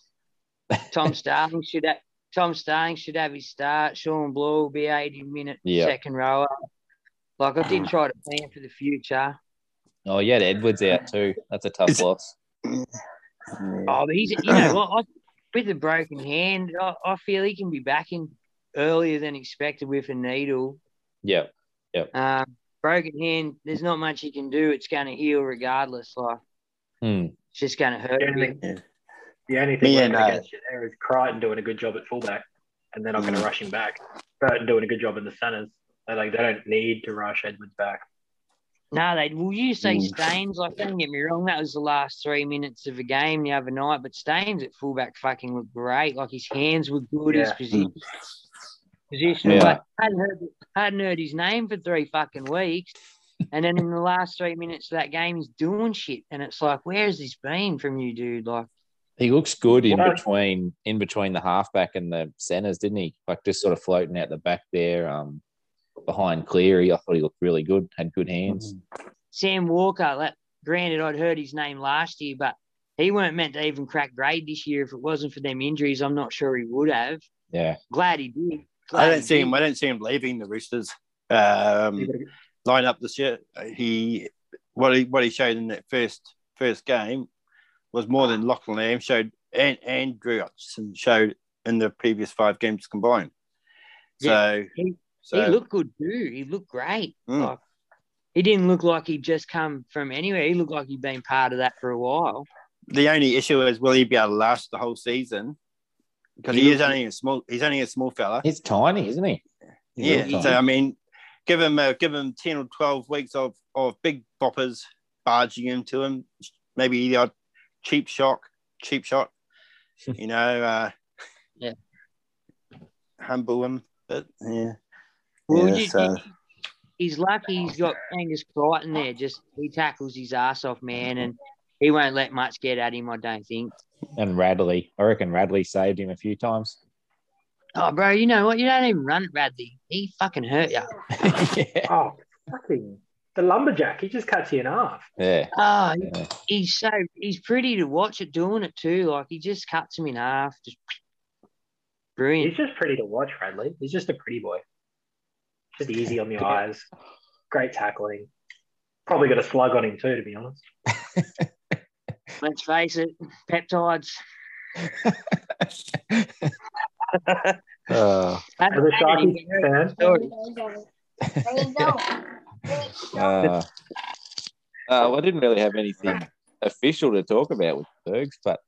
Tom Starling should have Tom Starling should have his start. Sean Blue will be 80 minute Yeah. second rower. Like I did try to plan for the future. Oh, you had Edwards out too. That's a tough Is- loss. Oh, but he's you know what? I, with a broken hand, I, I feel he can be back in earlier than expected with a needle. Yeah. Um, broken hand, there's not much he can do. It's going to heal regardless. Like Hmm. it's just going to hurt The him. only, the only thing Me working and, uh, against you there is Crichton doing a good job at fullback, and they're not going to rush him back. Burton doing a good job in the centres. They like they don't need to rush Edwards back. No, they will you say Mm. Staines. Like, don't get me wrong, that was the last three minutes of a game the other night. But Staines at fullback fucking looked great. Like his hands were good, his Yeah. position, position. Yeah. But hadn't heard hadn't heard his name for three fucking weeks. And then in the last three minutes of that game, he's doing shit, and it's like, where's this been from you, dude? Like, He looks good in between in between the halfback and the centers, didn't he? Like just sort of floating out the back there, um, behind Cleary. I thought he looked really good. Had good hands. Sam Walker, like, granted, I'd heard his name last year, but he weren't meant to even crack grade this year. If it wasn't for them injuries, I'm not sure he would have. Yeah. Glad he did. I Glad don't he see him. I don't see him leaving the Roosters um, lineup this year. He what he what he showed in that first first game was more than Lachlan Lam showed and and Drew Hutchison showed in the previous five games combined. So, He- so he looked good too. He looked great. Mm. Like, he didn't look like he'd just come from anywhere. He looked like he'd been part of that for a while. the only issue is will he be able to last the whole season? Because he, He is looked- only a small. He's only a small fella. He's tiny, isn't he? He's Yeah. So tiny. I mean, give him uh, give him ten or twelve weeks of of big boppers barging into him. Maybe the odd cheap shock, cheap shot. You know. Uh, Yeah. Humble him, but yeah. Well, yeah you- so, He's lucky he's got Angus Crichton there. Just he tackles his ass off, man, and he won't let much get at him. I don't think. And Radley. I reckon Radley saved him a few times. Oh, bro, you know what? You don't even run at Radley. He fucking hurt you. yeah. Oh, fucking the lumberjack! He just cuts you in half. Yeah. Oh, Yeah. he's so he's pretty to watch it doing it too. Like he just cuts him in half. Just brilliant. He's just pretty to watch, Radley. He's just a pretty boy. Just easy on the eyes. Great tackling. Probably got a slug on him too, to be honest. Let's face it, peptides. Oh, That's As a Sharky fan, story. There you go. Uh, uh, well, I didn't really have anything official to talk about with Bergs, but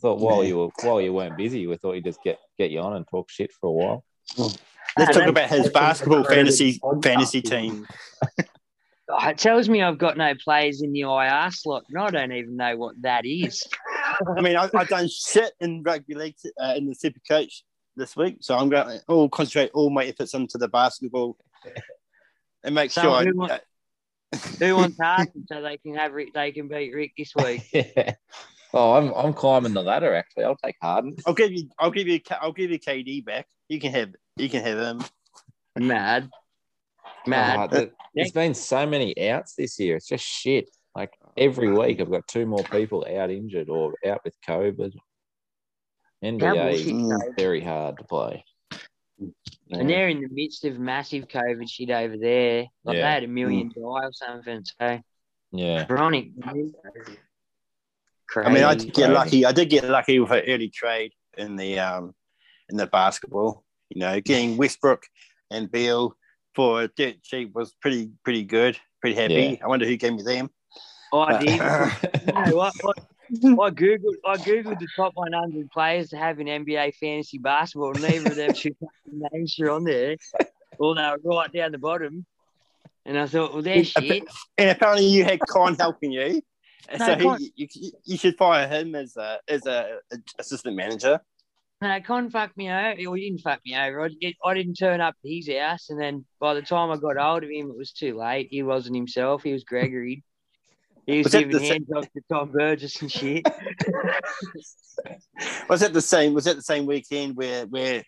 thought while you were while you weren't busy, we thought you'd just get get you on and talk shit for a while. Let's talk about his basketball fantasy fantasy team. Oh, it tells me I've got no players in the IR slot, and I don't even know what that is. I mean, I, I've done shit in rugby league uh, in the super coach this week, so I'm going to all concentrate all my efforts onto the basketball and make So sure. I, who want- Who wants Harden so they can have Rick, they can beat Rick this week? Yeah. Oh, I'm I'm climbing the ladder. Actually, I'll take Harden. I'll give you, I'll give you, I'll give you KD back. You can have, you can have him. Mad, mad. Oh, there- there's been so many outs this year. It's just shit. Like every week, I've got two more people out injured or out with COVID. How NBA bullshit, Mm. very hard to play. And they're in the midst of massive COVID shit over there. Like Yeah. they had a million die or something. So Yeah, ironic. Crazy. I mean, I did get lucky. I did get lucky with an early trade in the um in the basketball. You know, getting Westbrook and Beal for a dirt cheap was pretty pretty good. Pretty happy. Yeah. I wonder who gave me them. I did. Uh, You know what? I, I googled I googled the top 100 players to have in NBA fantasy basketball. and Neither of them two fucking names are on there. Well, they were right down the bottom. And I thought, well, they're shit. and apparently you had Con helping you. No, so he, you, you should fire him as a as a, a assistant manager. No, Con fucked me over. Well, he didn't fuck me over. I, it, I didn't turn up at his house, and then by the time I got hold of him, it was too late. He wasn't himself. He was Gregory. He was, Was giving hands off to Tom Burgess and shit. Was that the same? Was that the same weekend where where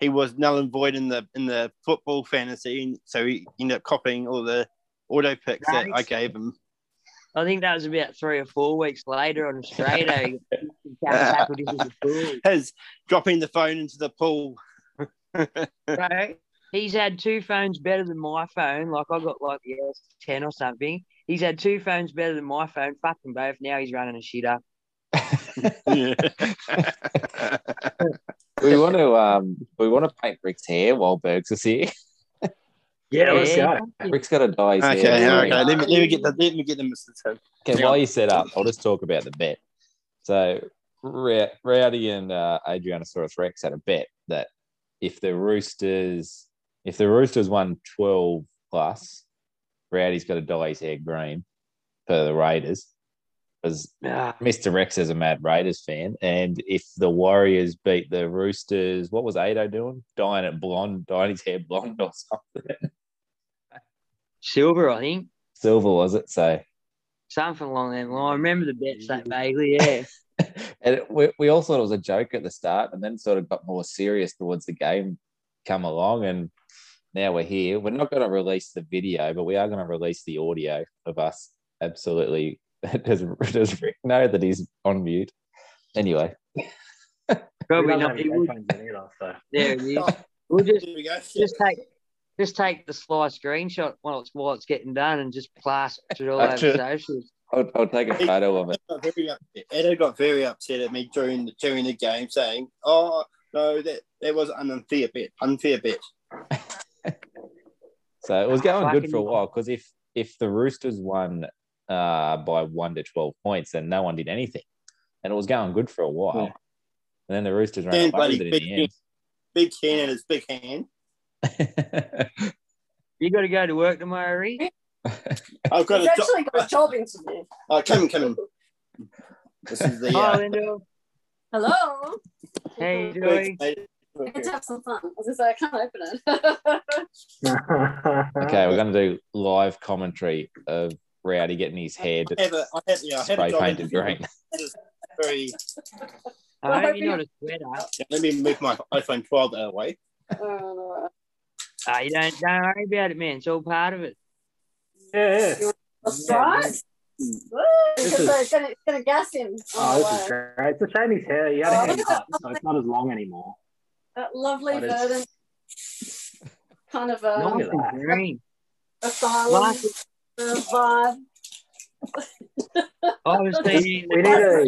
he was null and void in the in the football fantasy, and so he ended up copying all the auto picks that I gave him. I think that was about three or four weeks later on Australia. He got tackled into the pool. His dropping the phone into the pool. So he's had two phones better than my phone. Like I got like the S10 or something. He's had two phones better than my phone. Fuck them both. Now he's running a shit up. We want to um we want to paint Rick's hair while Bergs is here. Yeah, let's go. Rick's got to dye his okay, hair. okay. Let me let me get the let me get the Mr. Tim. Okay, while you set up, I'll just talk about the bet. So, Ra- Rowdy and uh, Adrianosaurus Rex had a bet that if the Roosters, if the Roosters won twelve plus, Rowdy's got to dye his hair green for the Raiders, because Ah, Mr. Rex is a mad Raiders fan, and if the Warriors beat the Roosters, what was Addo doing? Dying it blonde, dyeing his hair blonde or something. Silver, I think. Silver was it? So Something along that line. I remember the bets that vaguely, yeah. and it, we, we all thought it was a joke at the start and then sort of got more serious towards the game come along and now we're here we're not going to release the video but we are going to release the audio of us absolutely does, does rick know that he's on mute anyway Probably don't not. It would, either, so. there it is. We'll just we go. just take just take the slice screenshot while it's while it's getting done and just plaster it all over Actually- socials. I'll, I'll take a photo of it got very upset. Edo got very upset at me during the during the game, saying, "Oh no, that that was an unfair bit, Unfair bit." so it was going good for a while because if if the roosters won uh by 1 to 12 points then no one did anything and it was going good for a while Yeah. and then the roosters ran Dan away bloody with it big in hand, big hand and his big hand. The end You got to go to work tomorrow, Rick. I've got He's a job. actually got a job interview. Oh, come in, come in. This is the. Hi, Uh, Linda. Hello. How you doing? Let's have some fun. I was gonna say I can't open it. Okay, we're going to do live commentary of Rowdy getting his head I have a, I have, yeah, I have a spray job painted interview. green. This is Very. I hope you're not a sweater. Let me move my iPhone 12 out of the way. Uh, Ah, you don't don't worry about it, man. It's all part of it. yeah, yeah. that's right. Woo, This Because is- it's gonna, it's gonna gas him. Oh, on the this is great. It's a shame his hair. He had Oh, a haircut, so it's not as long anymore. That lovely What is- verdant, kind of Nice a, Look at green. asylum Like uh, vibe. I was thinking. We need a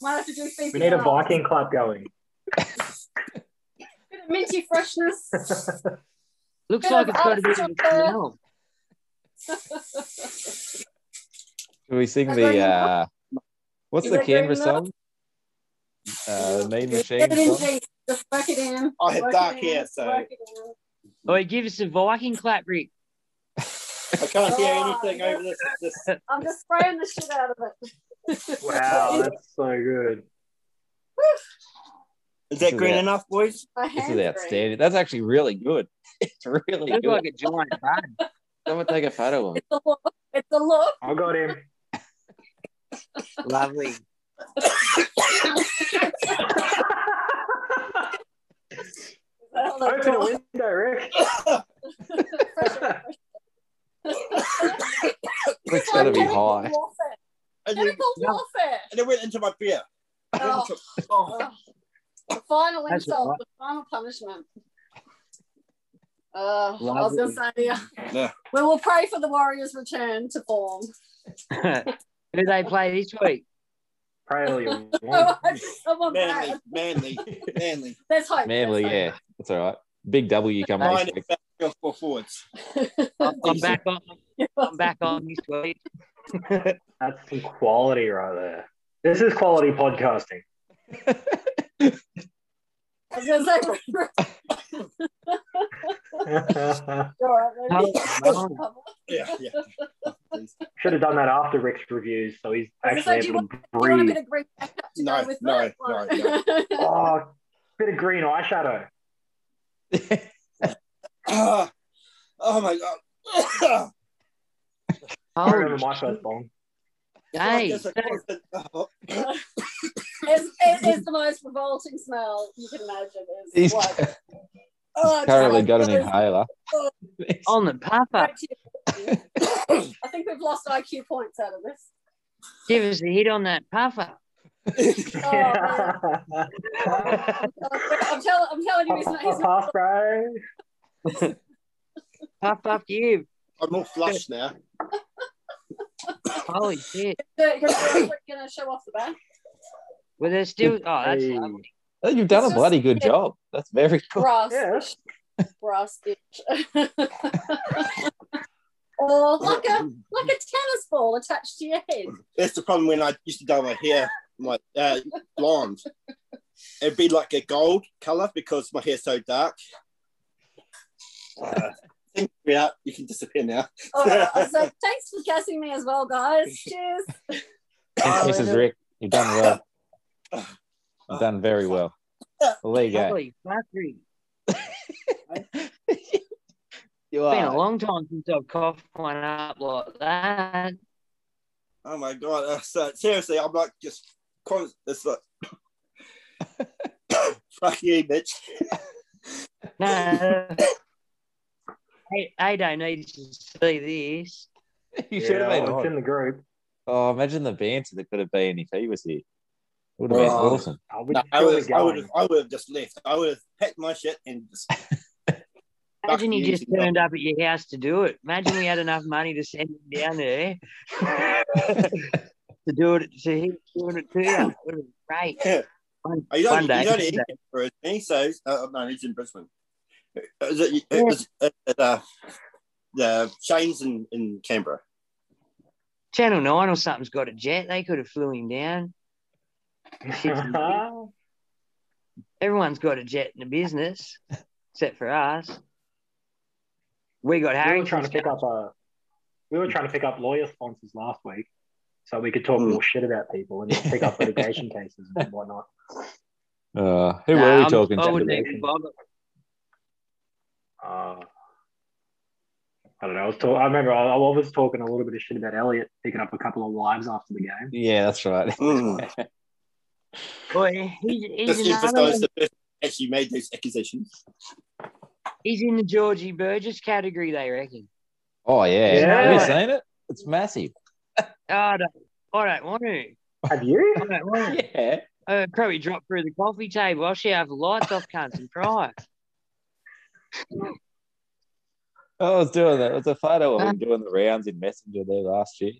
Might have to do we need a Viking club going. Bit of minty freshness. Looks like of it's got a bit of a artificial fur. smell. Can we sing the uh what's Is the that good Canberra enough? song? Uh the Mean Get Machine it in, song? Just work it in. I have dark it hair, so- Oh, it in. Or give us a Viking clap, Rick. I can't hear Oh, anything over this. this. I'm just spraying the shit out of it. Wow, that's so good. Is that green it. enough, boys? My This is outstanding. That's actually really good. It's really Looks good. like a giant bud. Someone take a photo of it. It's a look. It's a look. I got him. Lovely. Open a window, Rick. Rick's gotta be high. And then, Chemical warfare. and it went into my beer. Oh, oh. The final That's insult, right. the final punishment. Uh, I was going to say, yeah. Yeah. we will pray for the Warriors' return to form. Who they play this week? Pray all you want. I just- someone Manly, manly, manly. There's hope. Manly, there's yeah. That's all right. Big W coming Mine this week. four forwards. I'm I'm back on. I'm back on this week. That's some quality right there. This is quality podcasting. I was going to say, all right, maybe. Yeah, yeah. Should have done that after Rick's reviews, so he's I was actually able to You want breathe. bit of green makeup to No, go with no, no, Oh, bit of green eyeshadow. Ah, oh my god. I remember my first song. Hey, Just a constant- oh. it's, it is the most revolting smell you can imagine. Oh, it's He's, like, oh, currently God, got an that is inhaler. on the puffer. I think we've lost IQ points out of this. Give us a hit on that puffer. Oh, man. I'm, tell, I'm telling you, he's not. He's not Pass, bro. Puff, puff, you. I'm all flushed now. Holy shit. you're gonna, gonna show off the back. Well, they're still. Oh, that's Hey. lovely. Oh, You've done a bloody just- good job. That's very cool. Brass. Yeah. Brass stitch. or like a like a tennis ball attached to your head. That's the problem when I used to dye my hair my uh, blonde. It'd be like a gold color because my hair's so dark. Uh, think me out. You can disappear now. All right, so thanks for guessing me as well, guys. Cheers. Thanks, Mrs. Rick. You've done well. You've done very well. Well, there you go. Holy fuckery. You It's been a long time since I've coughed one up like that. Oh my god! Uh, so, seriously, I'm like just con- it's like fuck you, Mitch. No. Hey, I don't need to see this. You should have Yeah, been it's on. in the group. Oh, imagine the banter that could have been if he was here. It would have been Oh. awesome. I'll be No, I surely would, I would, have. I would have just left. I would have packed my shit and just. Imagine he you, just turned up at your house to do it. Imagine we had enough money to send him down there to do it, to him doing it to you. It would have been great. Yeah. One, Oh, you one don't, day. you don't eat for me, so uh, no, he's in Brisbane. Is it, it was at, at, uh, the Shane's in, in Canberra. Channel 9 or something's got a jet. They could have flew him down. Everyone's got a jet in the business, except for us. We got we were trying to pick up a. We were trying to pick up lawyer sponsors last week, so we could talk Hmm. more shit about people and pick up litigation cases and whatnot. Uh, who were we talking I to? Wouldn't even bother. Uh, I don't know. I was talk- I remember I, I was talking a little bit of shit about Elliott picking up a couple of wives after the game. Yeah, that's right. Mm. Boy, he's, he's, Just another emphasise the person who actually made those accusations. he's in the Georgie Burgess category, they reckon. Oh yeah. Yeah. Have you seen it? It's massive. Oh, I don't, I don't want to. Have you? I don't want to. Yeah. Uh, probably drop through the coffee table. I'll share the lights off, cunts, and cry. I was doing that. It was a photo of him doing the rounds in Messenger there last year.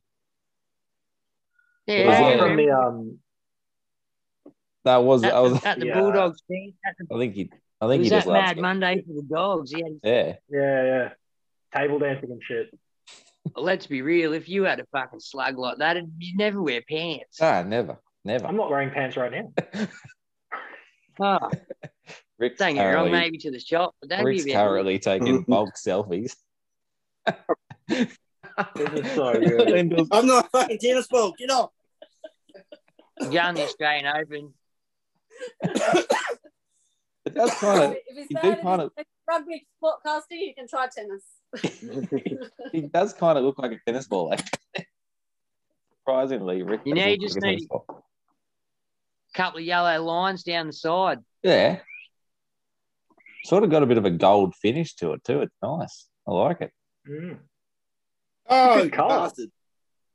Yeah, Was Oh, from the um. That was at, I was the, at the Yeah. Bulldogs thing. The, I think he I think was he that just Mad. Monday for the dogs. He had Yeah. Yeah, yeah. Table dancing and shit. let's be real. If you had a fucking slug like that, you'd never wear pants. Ah, never, never. I'm not wearing pants right now. Oh, Rick's don't get me wrong, currently, maybe to the shop, but that'd Rick's be currently taking bulk selfies. This is so good. I'm not a fucking tennis ball. Get off. going the Australian Open. it does kind of. if it's you do kind of- rugby sportcaster, you can try tennis. He does kind of look like a tennis ball. Actually. Surprisingly, Rick. You does know, you just like a tennis need- ball. Couple of yellow lines down the side. Yeah. Sort of got a bit of a gold finish to it too. It's nice. I like it. Mm. Oh, Good you colour. bastard.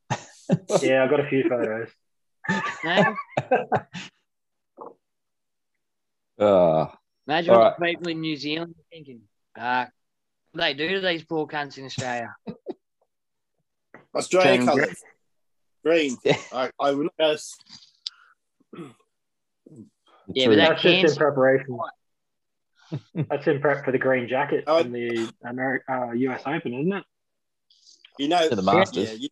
Yeah, I've got a few photos. Uh, Imagine what the people in New Zealand are thinking. Uh, what they do to these poor cunts in Australia. Australian Turning colours. Green. Yeah. I, I will not guess. Yeah, but that That's just in can's preparation. That's in prep for the green jacket Oh. in the Ameri- uh, US Open, isn't it? You know, To the Masters. Yeah,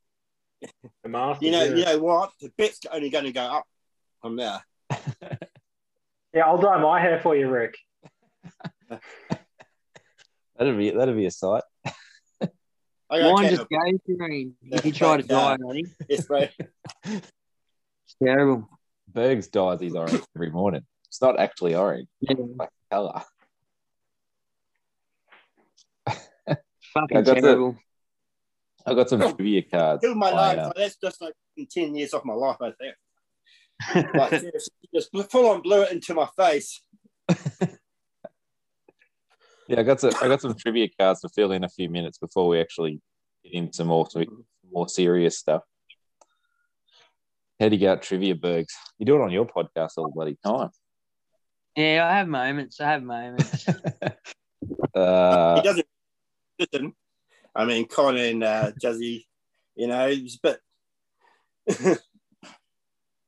you, The Masters. you know, yeah. you know what? The bit's only going to go up from there. Yeah, I'll dye my hair for you, Rick. that'd be that'd be a sight. I got mine a just can goes green. If You try to dye it, honey. Yes, mate. It's terrible. Bergs dyes his orange every morning. It's not actually orange, Yeah, like color. Fucking I got the- terrible. I got some trivia cards. Kill my life. Like, that's just like 10 years off my life, I think. Like, seriously, just full on blew it into my face. yeah, I got some. I got some trivia cards to fill in a few minutes before we actually get into more more serious stuff. How do you go trivia, Bergs? You do it on your podcast all the bloody time. Yeah, I have moments. I have moments. Uh, he doesn't listen. I mean, Colin, uh, Jazzy, you know, it's a bit.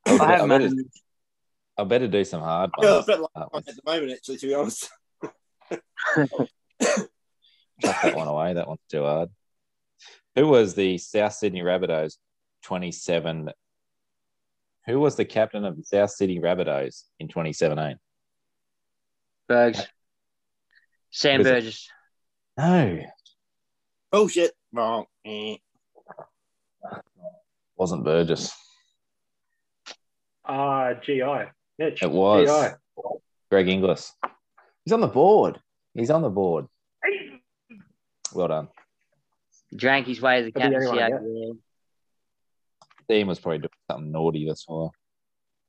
I have I better. I better do some hard I feel a ones. bit like at the moment, actually, to be honest. Chuck that one away. That one's too hard. Who was the South Sydney Rabbitohs 27? Who was the captain of the South Sydney Rabbitohs in 2017? Bergs. Sam Who's it? Burgess. No, shit! Wrong. Eh. wasn't Burgess. Ah, GI. Mitch. It was GI. Greg Inglis. He's on the board. He's on the board. Well done. Drank his way to the Could be captaincy. anyone, yeah. Dean was probably doing something naughty. That's why,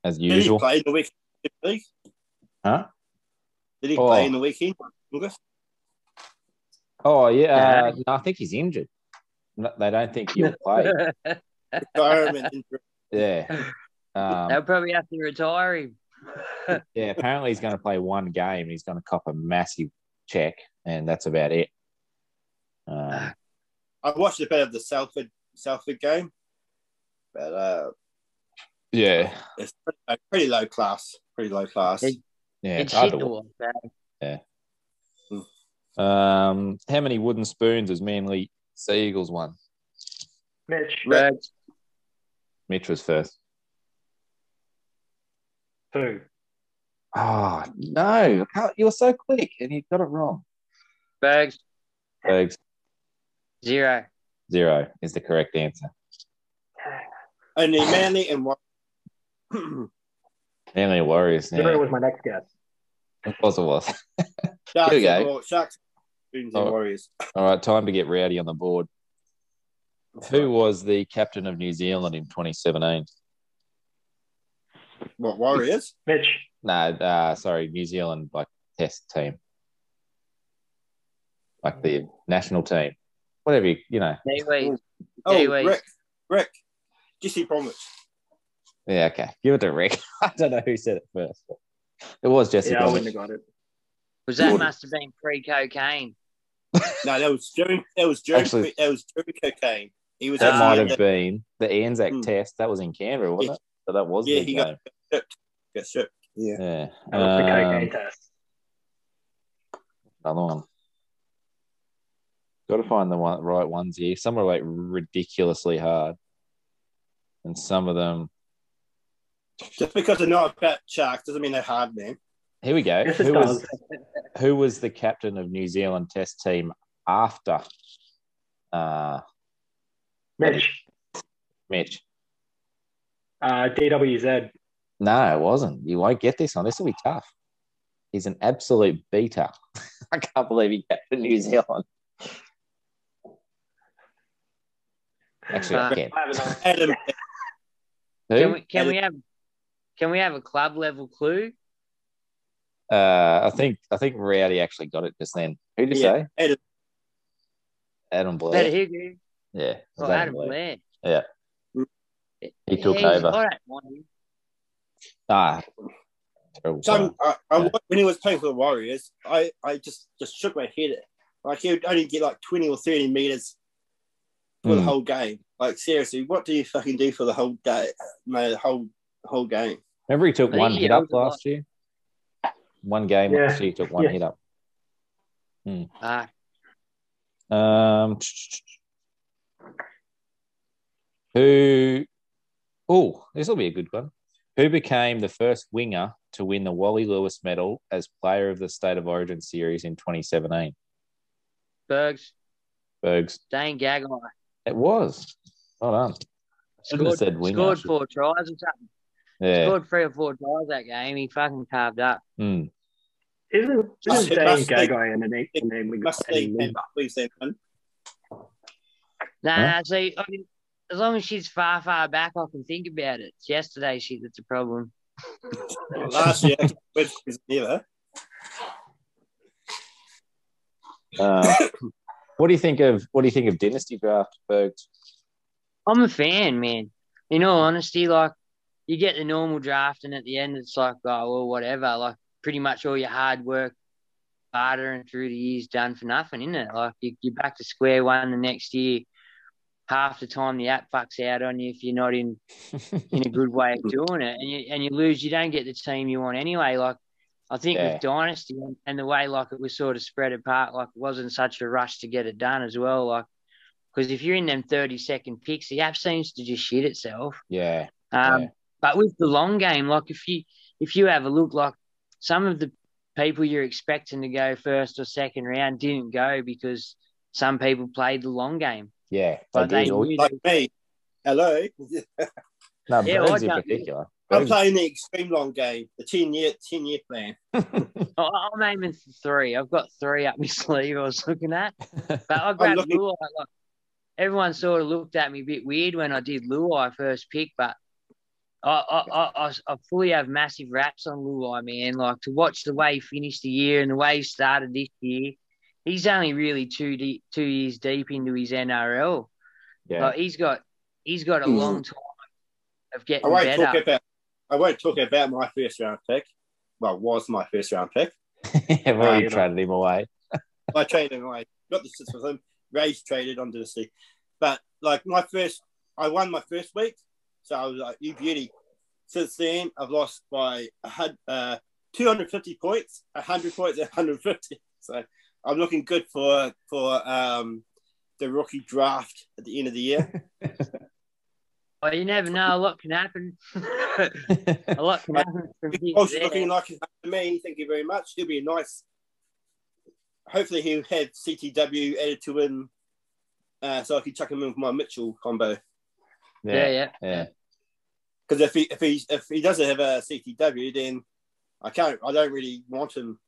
as Did he usual. play in the weekend? Huh? Did he Oh. play in the weekend? Inglis? Oh yeah. Uh, no, I think he's injured. No, they don't think he'll play. Environment injury. yeah. Um, They'll probably have to retire him. Yeah, apparently he's going to play one game. He's going to cop a massive check, and that's about it. Um, I watched a bit of the Salford Salford game, but uh, yeah, it's pretty, uh, pretty low class. Pretty low class. Hey. yeah, it's it's hard to to watch. watch. That. Um, how many wooden spoons has Manly Sea Eagles won? Mitch. Bergs. Mitch was first. Two. Oh no, I you were so quick, and you got it wrong. Bergs. Bergs, Zero. zero is the correct answer. Only Manly and what? Manly Warriors. Zero Yeah, was my next guess. Of course it was. Sharks, Here we go. Sharks, Spoons and. Warriors. All right, time to get rowdy on the board. Who was the captain of New Zealand in 2017? What Warriors? Mitch. No, uh, sorry, New Zealand like test team, like the national team, whatever you, you know. Kiwis. Oh, Kiwis. Rick. Rick. Jesse Bromwich. Yeah, okay, give it to Rick. I don't know who said it first. But It was Jesse. Yeah, I wouldn't have got it. Was that Jordan. must have been pre-cocaine? No, that was during that was during Actually- that was during cocaine. He was that might have the- been the Anzac Hmm. test. That was in Canberra, wasn't Yeah. it? So that was Yeah, the he game. got stripped. Got stripped. Yeah. Yeah, That was the Um, cocaine test. another one. Got to find the one, right ones here. Some are like ridiculously hard, and some of them. Just because they're not about sharks doesn't mean they're hard, man. Here we go. Who was who was the captain of New Zealand Test team after uh, Mitch, Mitch? uh, DWZ. No, it wasn't. You won't get this one. This will be tough. He's an absolute beater. I can't believe he captained New Zealand. Actually, Uh. I have an- Adam, Who? Can we can we have can we have a club level clue? Uh, I think I think Rowdy actually got it just then. Who did you Yeah, say? Adam. Adam Better Blair. Hugo. Yeah, Oh, Adam Blair. Yeah, he took He's- over. I don't mind him. Ah, terrible. So player. I, I, Yeah. when he was playing for the Warriors, I, I just just shook my head. Like he would only get like twenty or thirty meters for the Hmm. whole game. Like seriously, what do you fucking do for the whole day? No, the whole whole game. Remember, he took I one he hit up owes a lot. last year. One game Yeah. last year, he took one Yeah. hit up. Ah, Um, who? Oh, this will be a good one. Who became the first winger to win the Wally Lewis Medal as Player of the State of Origin Series in 2017? Bergs, Bergs. Dane Gagai It was. Well done. Shouldn't scored, said winger. scored four tries or something. Yeah. Scored three or four tries that game. He fucking carved up. Mm. Isn't Must- isn't it Dane must be- Gagai and and then we got Eddie leave Lee. him up, please, Evan. Nah, Huh? see, I mean, as long as she's far, far back, I can think about it. It's yesterday shit that's a problem. Last year, which was never. Uh, what do you think of what do you think of Dynasty Draft, Bergs? I'm a fan, man. In all honesty, like you get the normal draft, and at the end, it's like, oh well, whatever. Like pretty much all your hard work, bartering through the years, done for nothing, isn't it? Like you, you're back to square one the next year. Half the time, the app fucks out on you if you're not in in a good way of doing it, and you and you lose. You don't get the team you want anyway. Like I think Yeah. with Dynasty and, the way like it was sort of spread apart, like it wasn't such a rush to get it done as well. Like because if you're in them thirty second picks, the app seems to just shit itself. Yeah. Um, Yeah. But with the long game, like if you if you have a look, like some of the people you're expecting to go first or second round didn't go because some people played the long game. Yeah. But They they did. knew Like me. Hello. No, Yeah, Bergs I in don't- particular. I'm playing the extreme long game, the 10 year 10 year plan. I- oh, I'm aiming for three. I've got three up my sleeve. I was looking at, but I grabbed looking- Luai. Like, everyone sort of looked at me a bit weird when I did Luai first pick, but I I, I, I- I fully have massive raps on Luai, man. Like to watch the way he finished the year and the way he started this year. He's only really two deep, two years deep into his NRL. yeah. Like he's got he's got a Mhm. long time of getting I getting won't better. talk about I won't talk about my first round pick. Well, was my first round pick. I've already Uh, traded him away. I traded him away. Got the sits with him. Rage traded on Dynasty. But like my first I won my first week. So I was like, you beauty. Since then I've lost by a hun- uh, 250 points, 100 points, and 150. So I'm looking good for for um, the rookie draft at the end of the year. well, you never know. A lot can happen. a lot can happen from here Also looking like me. Thank you very much. He'll be a nice. Hopefully, he'll have CTW added to him, uh, so I can chuck him in with my Mitchell combo. Yeah, yeah. yeah. Because if he if he if he doesn't have a CTW, then I can't. I don't really want him.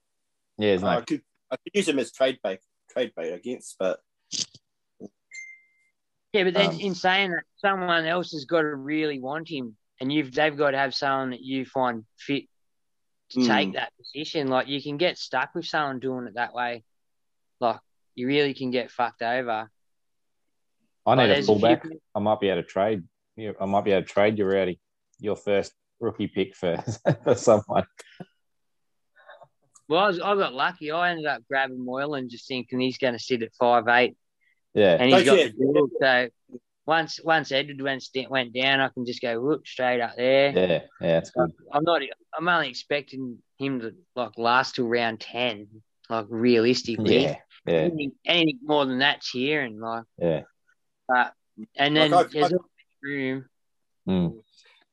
Yeah, there's no I could I could use him as trade bait, trade bait, I guess. But Yeah, but then Um, in saying that, someone else has got to really want him, and you've they've got to have someone that you find fit to Hmm. take that position. Like you can get stuck with someone doing it that way. Like you really can get fucked over. I need a there's a fullback. people- I might be able to trade. You, I might be able to trade you Rowdy. Your first rookie pick for, for someone. Well, I, was, I got lucky. I ended up grabbing Moylan, just thinking he's going to sit at five eight, Yeah. and he's got Okay. the build. So once once Edward went went down, I can just go whoop straight up there. Yeah. Yeah. That's good. I'm not. I'm only expecting him to like last till round ten, like realistically. Yeah. Yeah, anything, anything more than that's here and like yeah. But and then Like, I- there's I- always room. Mm.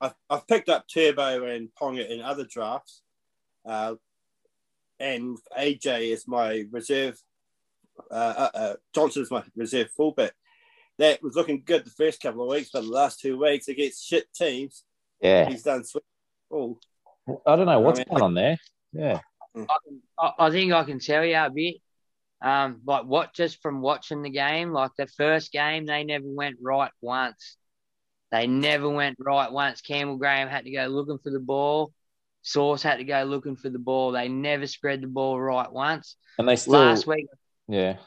I've, I've picked up Turbo and Ponga in other drafts, uh, and AJ is my reserve. Uh, uh, uh, Johnson is my reserve fullback. That was looking good the first couple of weeks, but the last two weeks against shit teams, Yeah, he's done sweet. Oh, I don't know what's I mean, going on there. Yeah, I, I think I can tell you a bit. Um, like what just from watching the game, like the first game, they never went right once. They never went right once. Campbell Graham had to go looking for the ball. Sauce had to go looking for the ball. They never spread the ball right once. and they still. Last week, Yeah,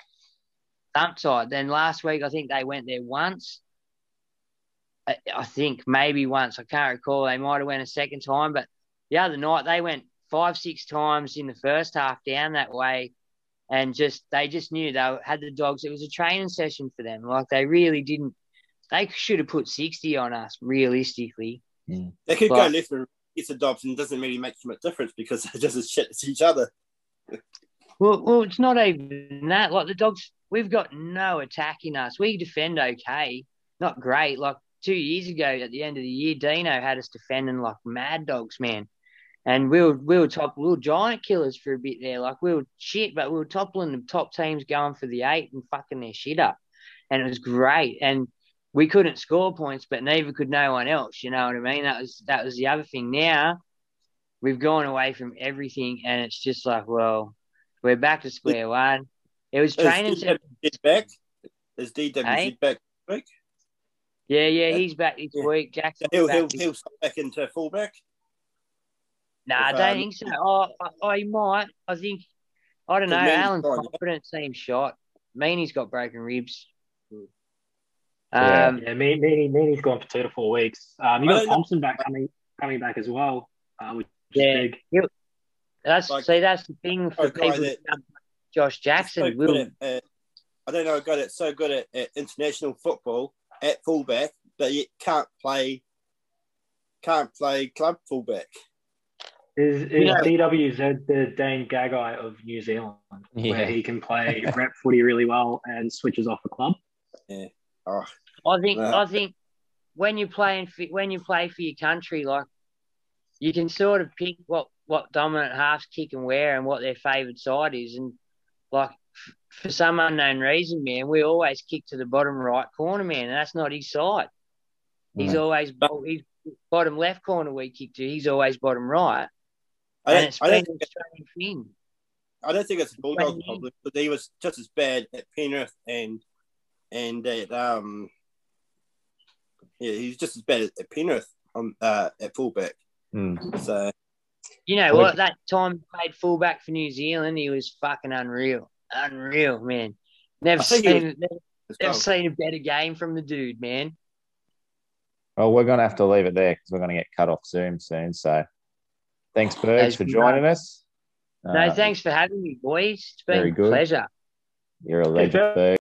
upside. Then last week, I think they went there once. I, I think maybe once. I can't recall. They might have went a second time, but the other night they went five, six times in the first half down that way, and just they just knew they had the dogs. It was a training session for them. Like they really didn't. They should have put sixty on us realistically. Mm. they could go But- left and right. It's a Dobson doesn't really make too much difference because they're just as shit as each other. Well, well, it's not even that. Like the dogs, we've got no attack in us. We defend okay, not great. Like two years ago, at the end of the year, Dino had us defending like mad dogs, man. And we were we were top we were giant killers for a bit there. Like we were shit, but we were toppling the top teams going for the eight and fucking their shit up. And it was great. And we couldn't score points, but neither could no one else. You know what I mean? That was that was the other thing. Now we've gone away from everything, and it's just like, well, we're back to square one. It was training. Is. DWZ back? Is DWZ Hey? back? week? Yeah, yeah, he's back this Yeah. week. Jackson. He'll, back he'll, he'll step back into fullback. Nah, I don't um, think so. Oh, I- he might. I think. I don't know. Because Meaney's Alan's fine, yeah. confidence seems shot. Meaney's got broken ribs. Yeah. Um, Yeah, Me- Meaney, Meany's gone for two to four weeks. Um, you got don't know. Thompson back coming coming back as well, uh, which is Yeah. big. that's Like- see, that's the thing for Oh, people. that- that- Josh Jackson good will. at, uh, I don't know a guy that's so good at, at international football at fullback, but yet can't play can't play club fullback. Is, is Yeah. DWZ the Dane Gagai of New Zealand, Yeah. where he can play rep footy really well and switches off the club? Oh, I think Yeah. I think when you're playing for, when you play for your country, like you can sort of pick what what dominant halves kick and where and what their favoured side is, and like f- for some unknown reason, man, we always kick to the bottom right corner, man, and that's not his side. He's No. always he's bottom left corner we kick to. He's always bottom right, I don't, it's I been don't, think, a strange thing. I don't think it's a Bulldog When he- problem, but he was just as bad at Penrith and and at um yeah, he's just as bad at Penrith on uh at fullback. Mm. So You know I what? That time he played fullback for New Zealand, he was fucking unreal, unreal, man. Never I think he seen was- never, never seen a better game from the dude, man. Well, we're going to have to leave it there because we're going to get cut off Zoom soon. So thanks, Bergs, Thanks, for mate. joining us. No, Uh, thanks for having me, boys. It's been very a good. pleasure. You're a legend, Berg. Berg.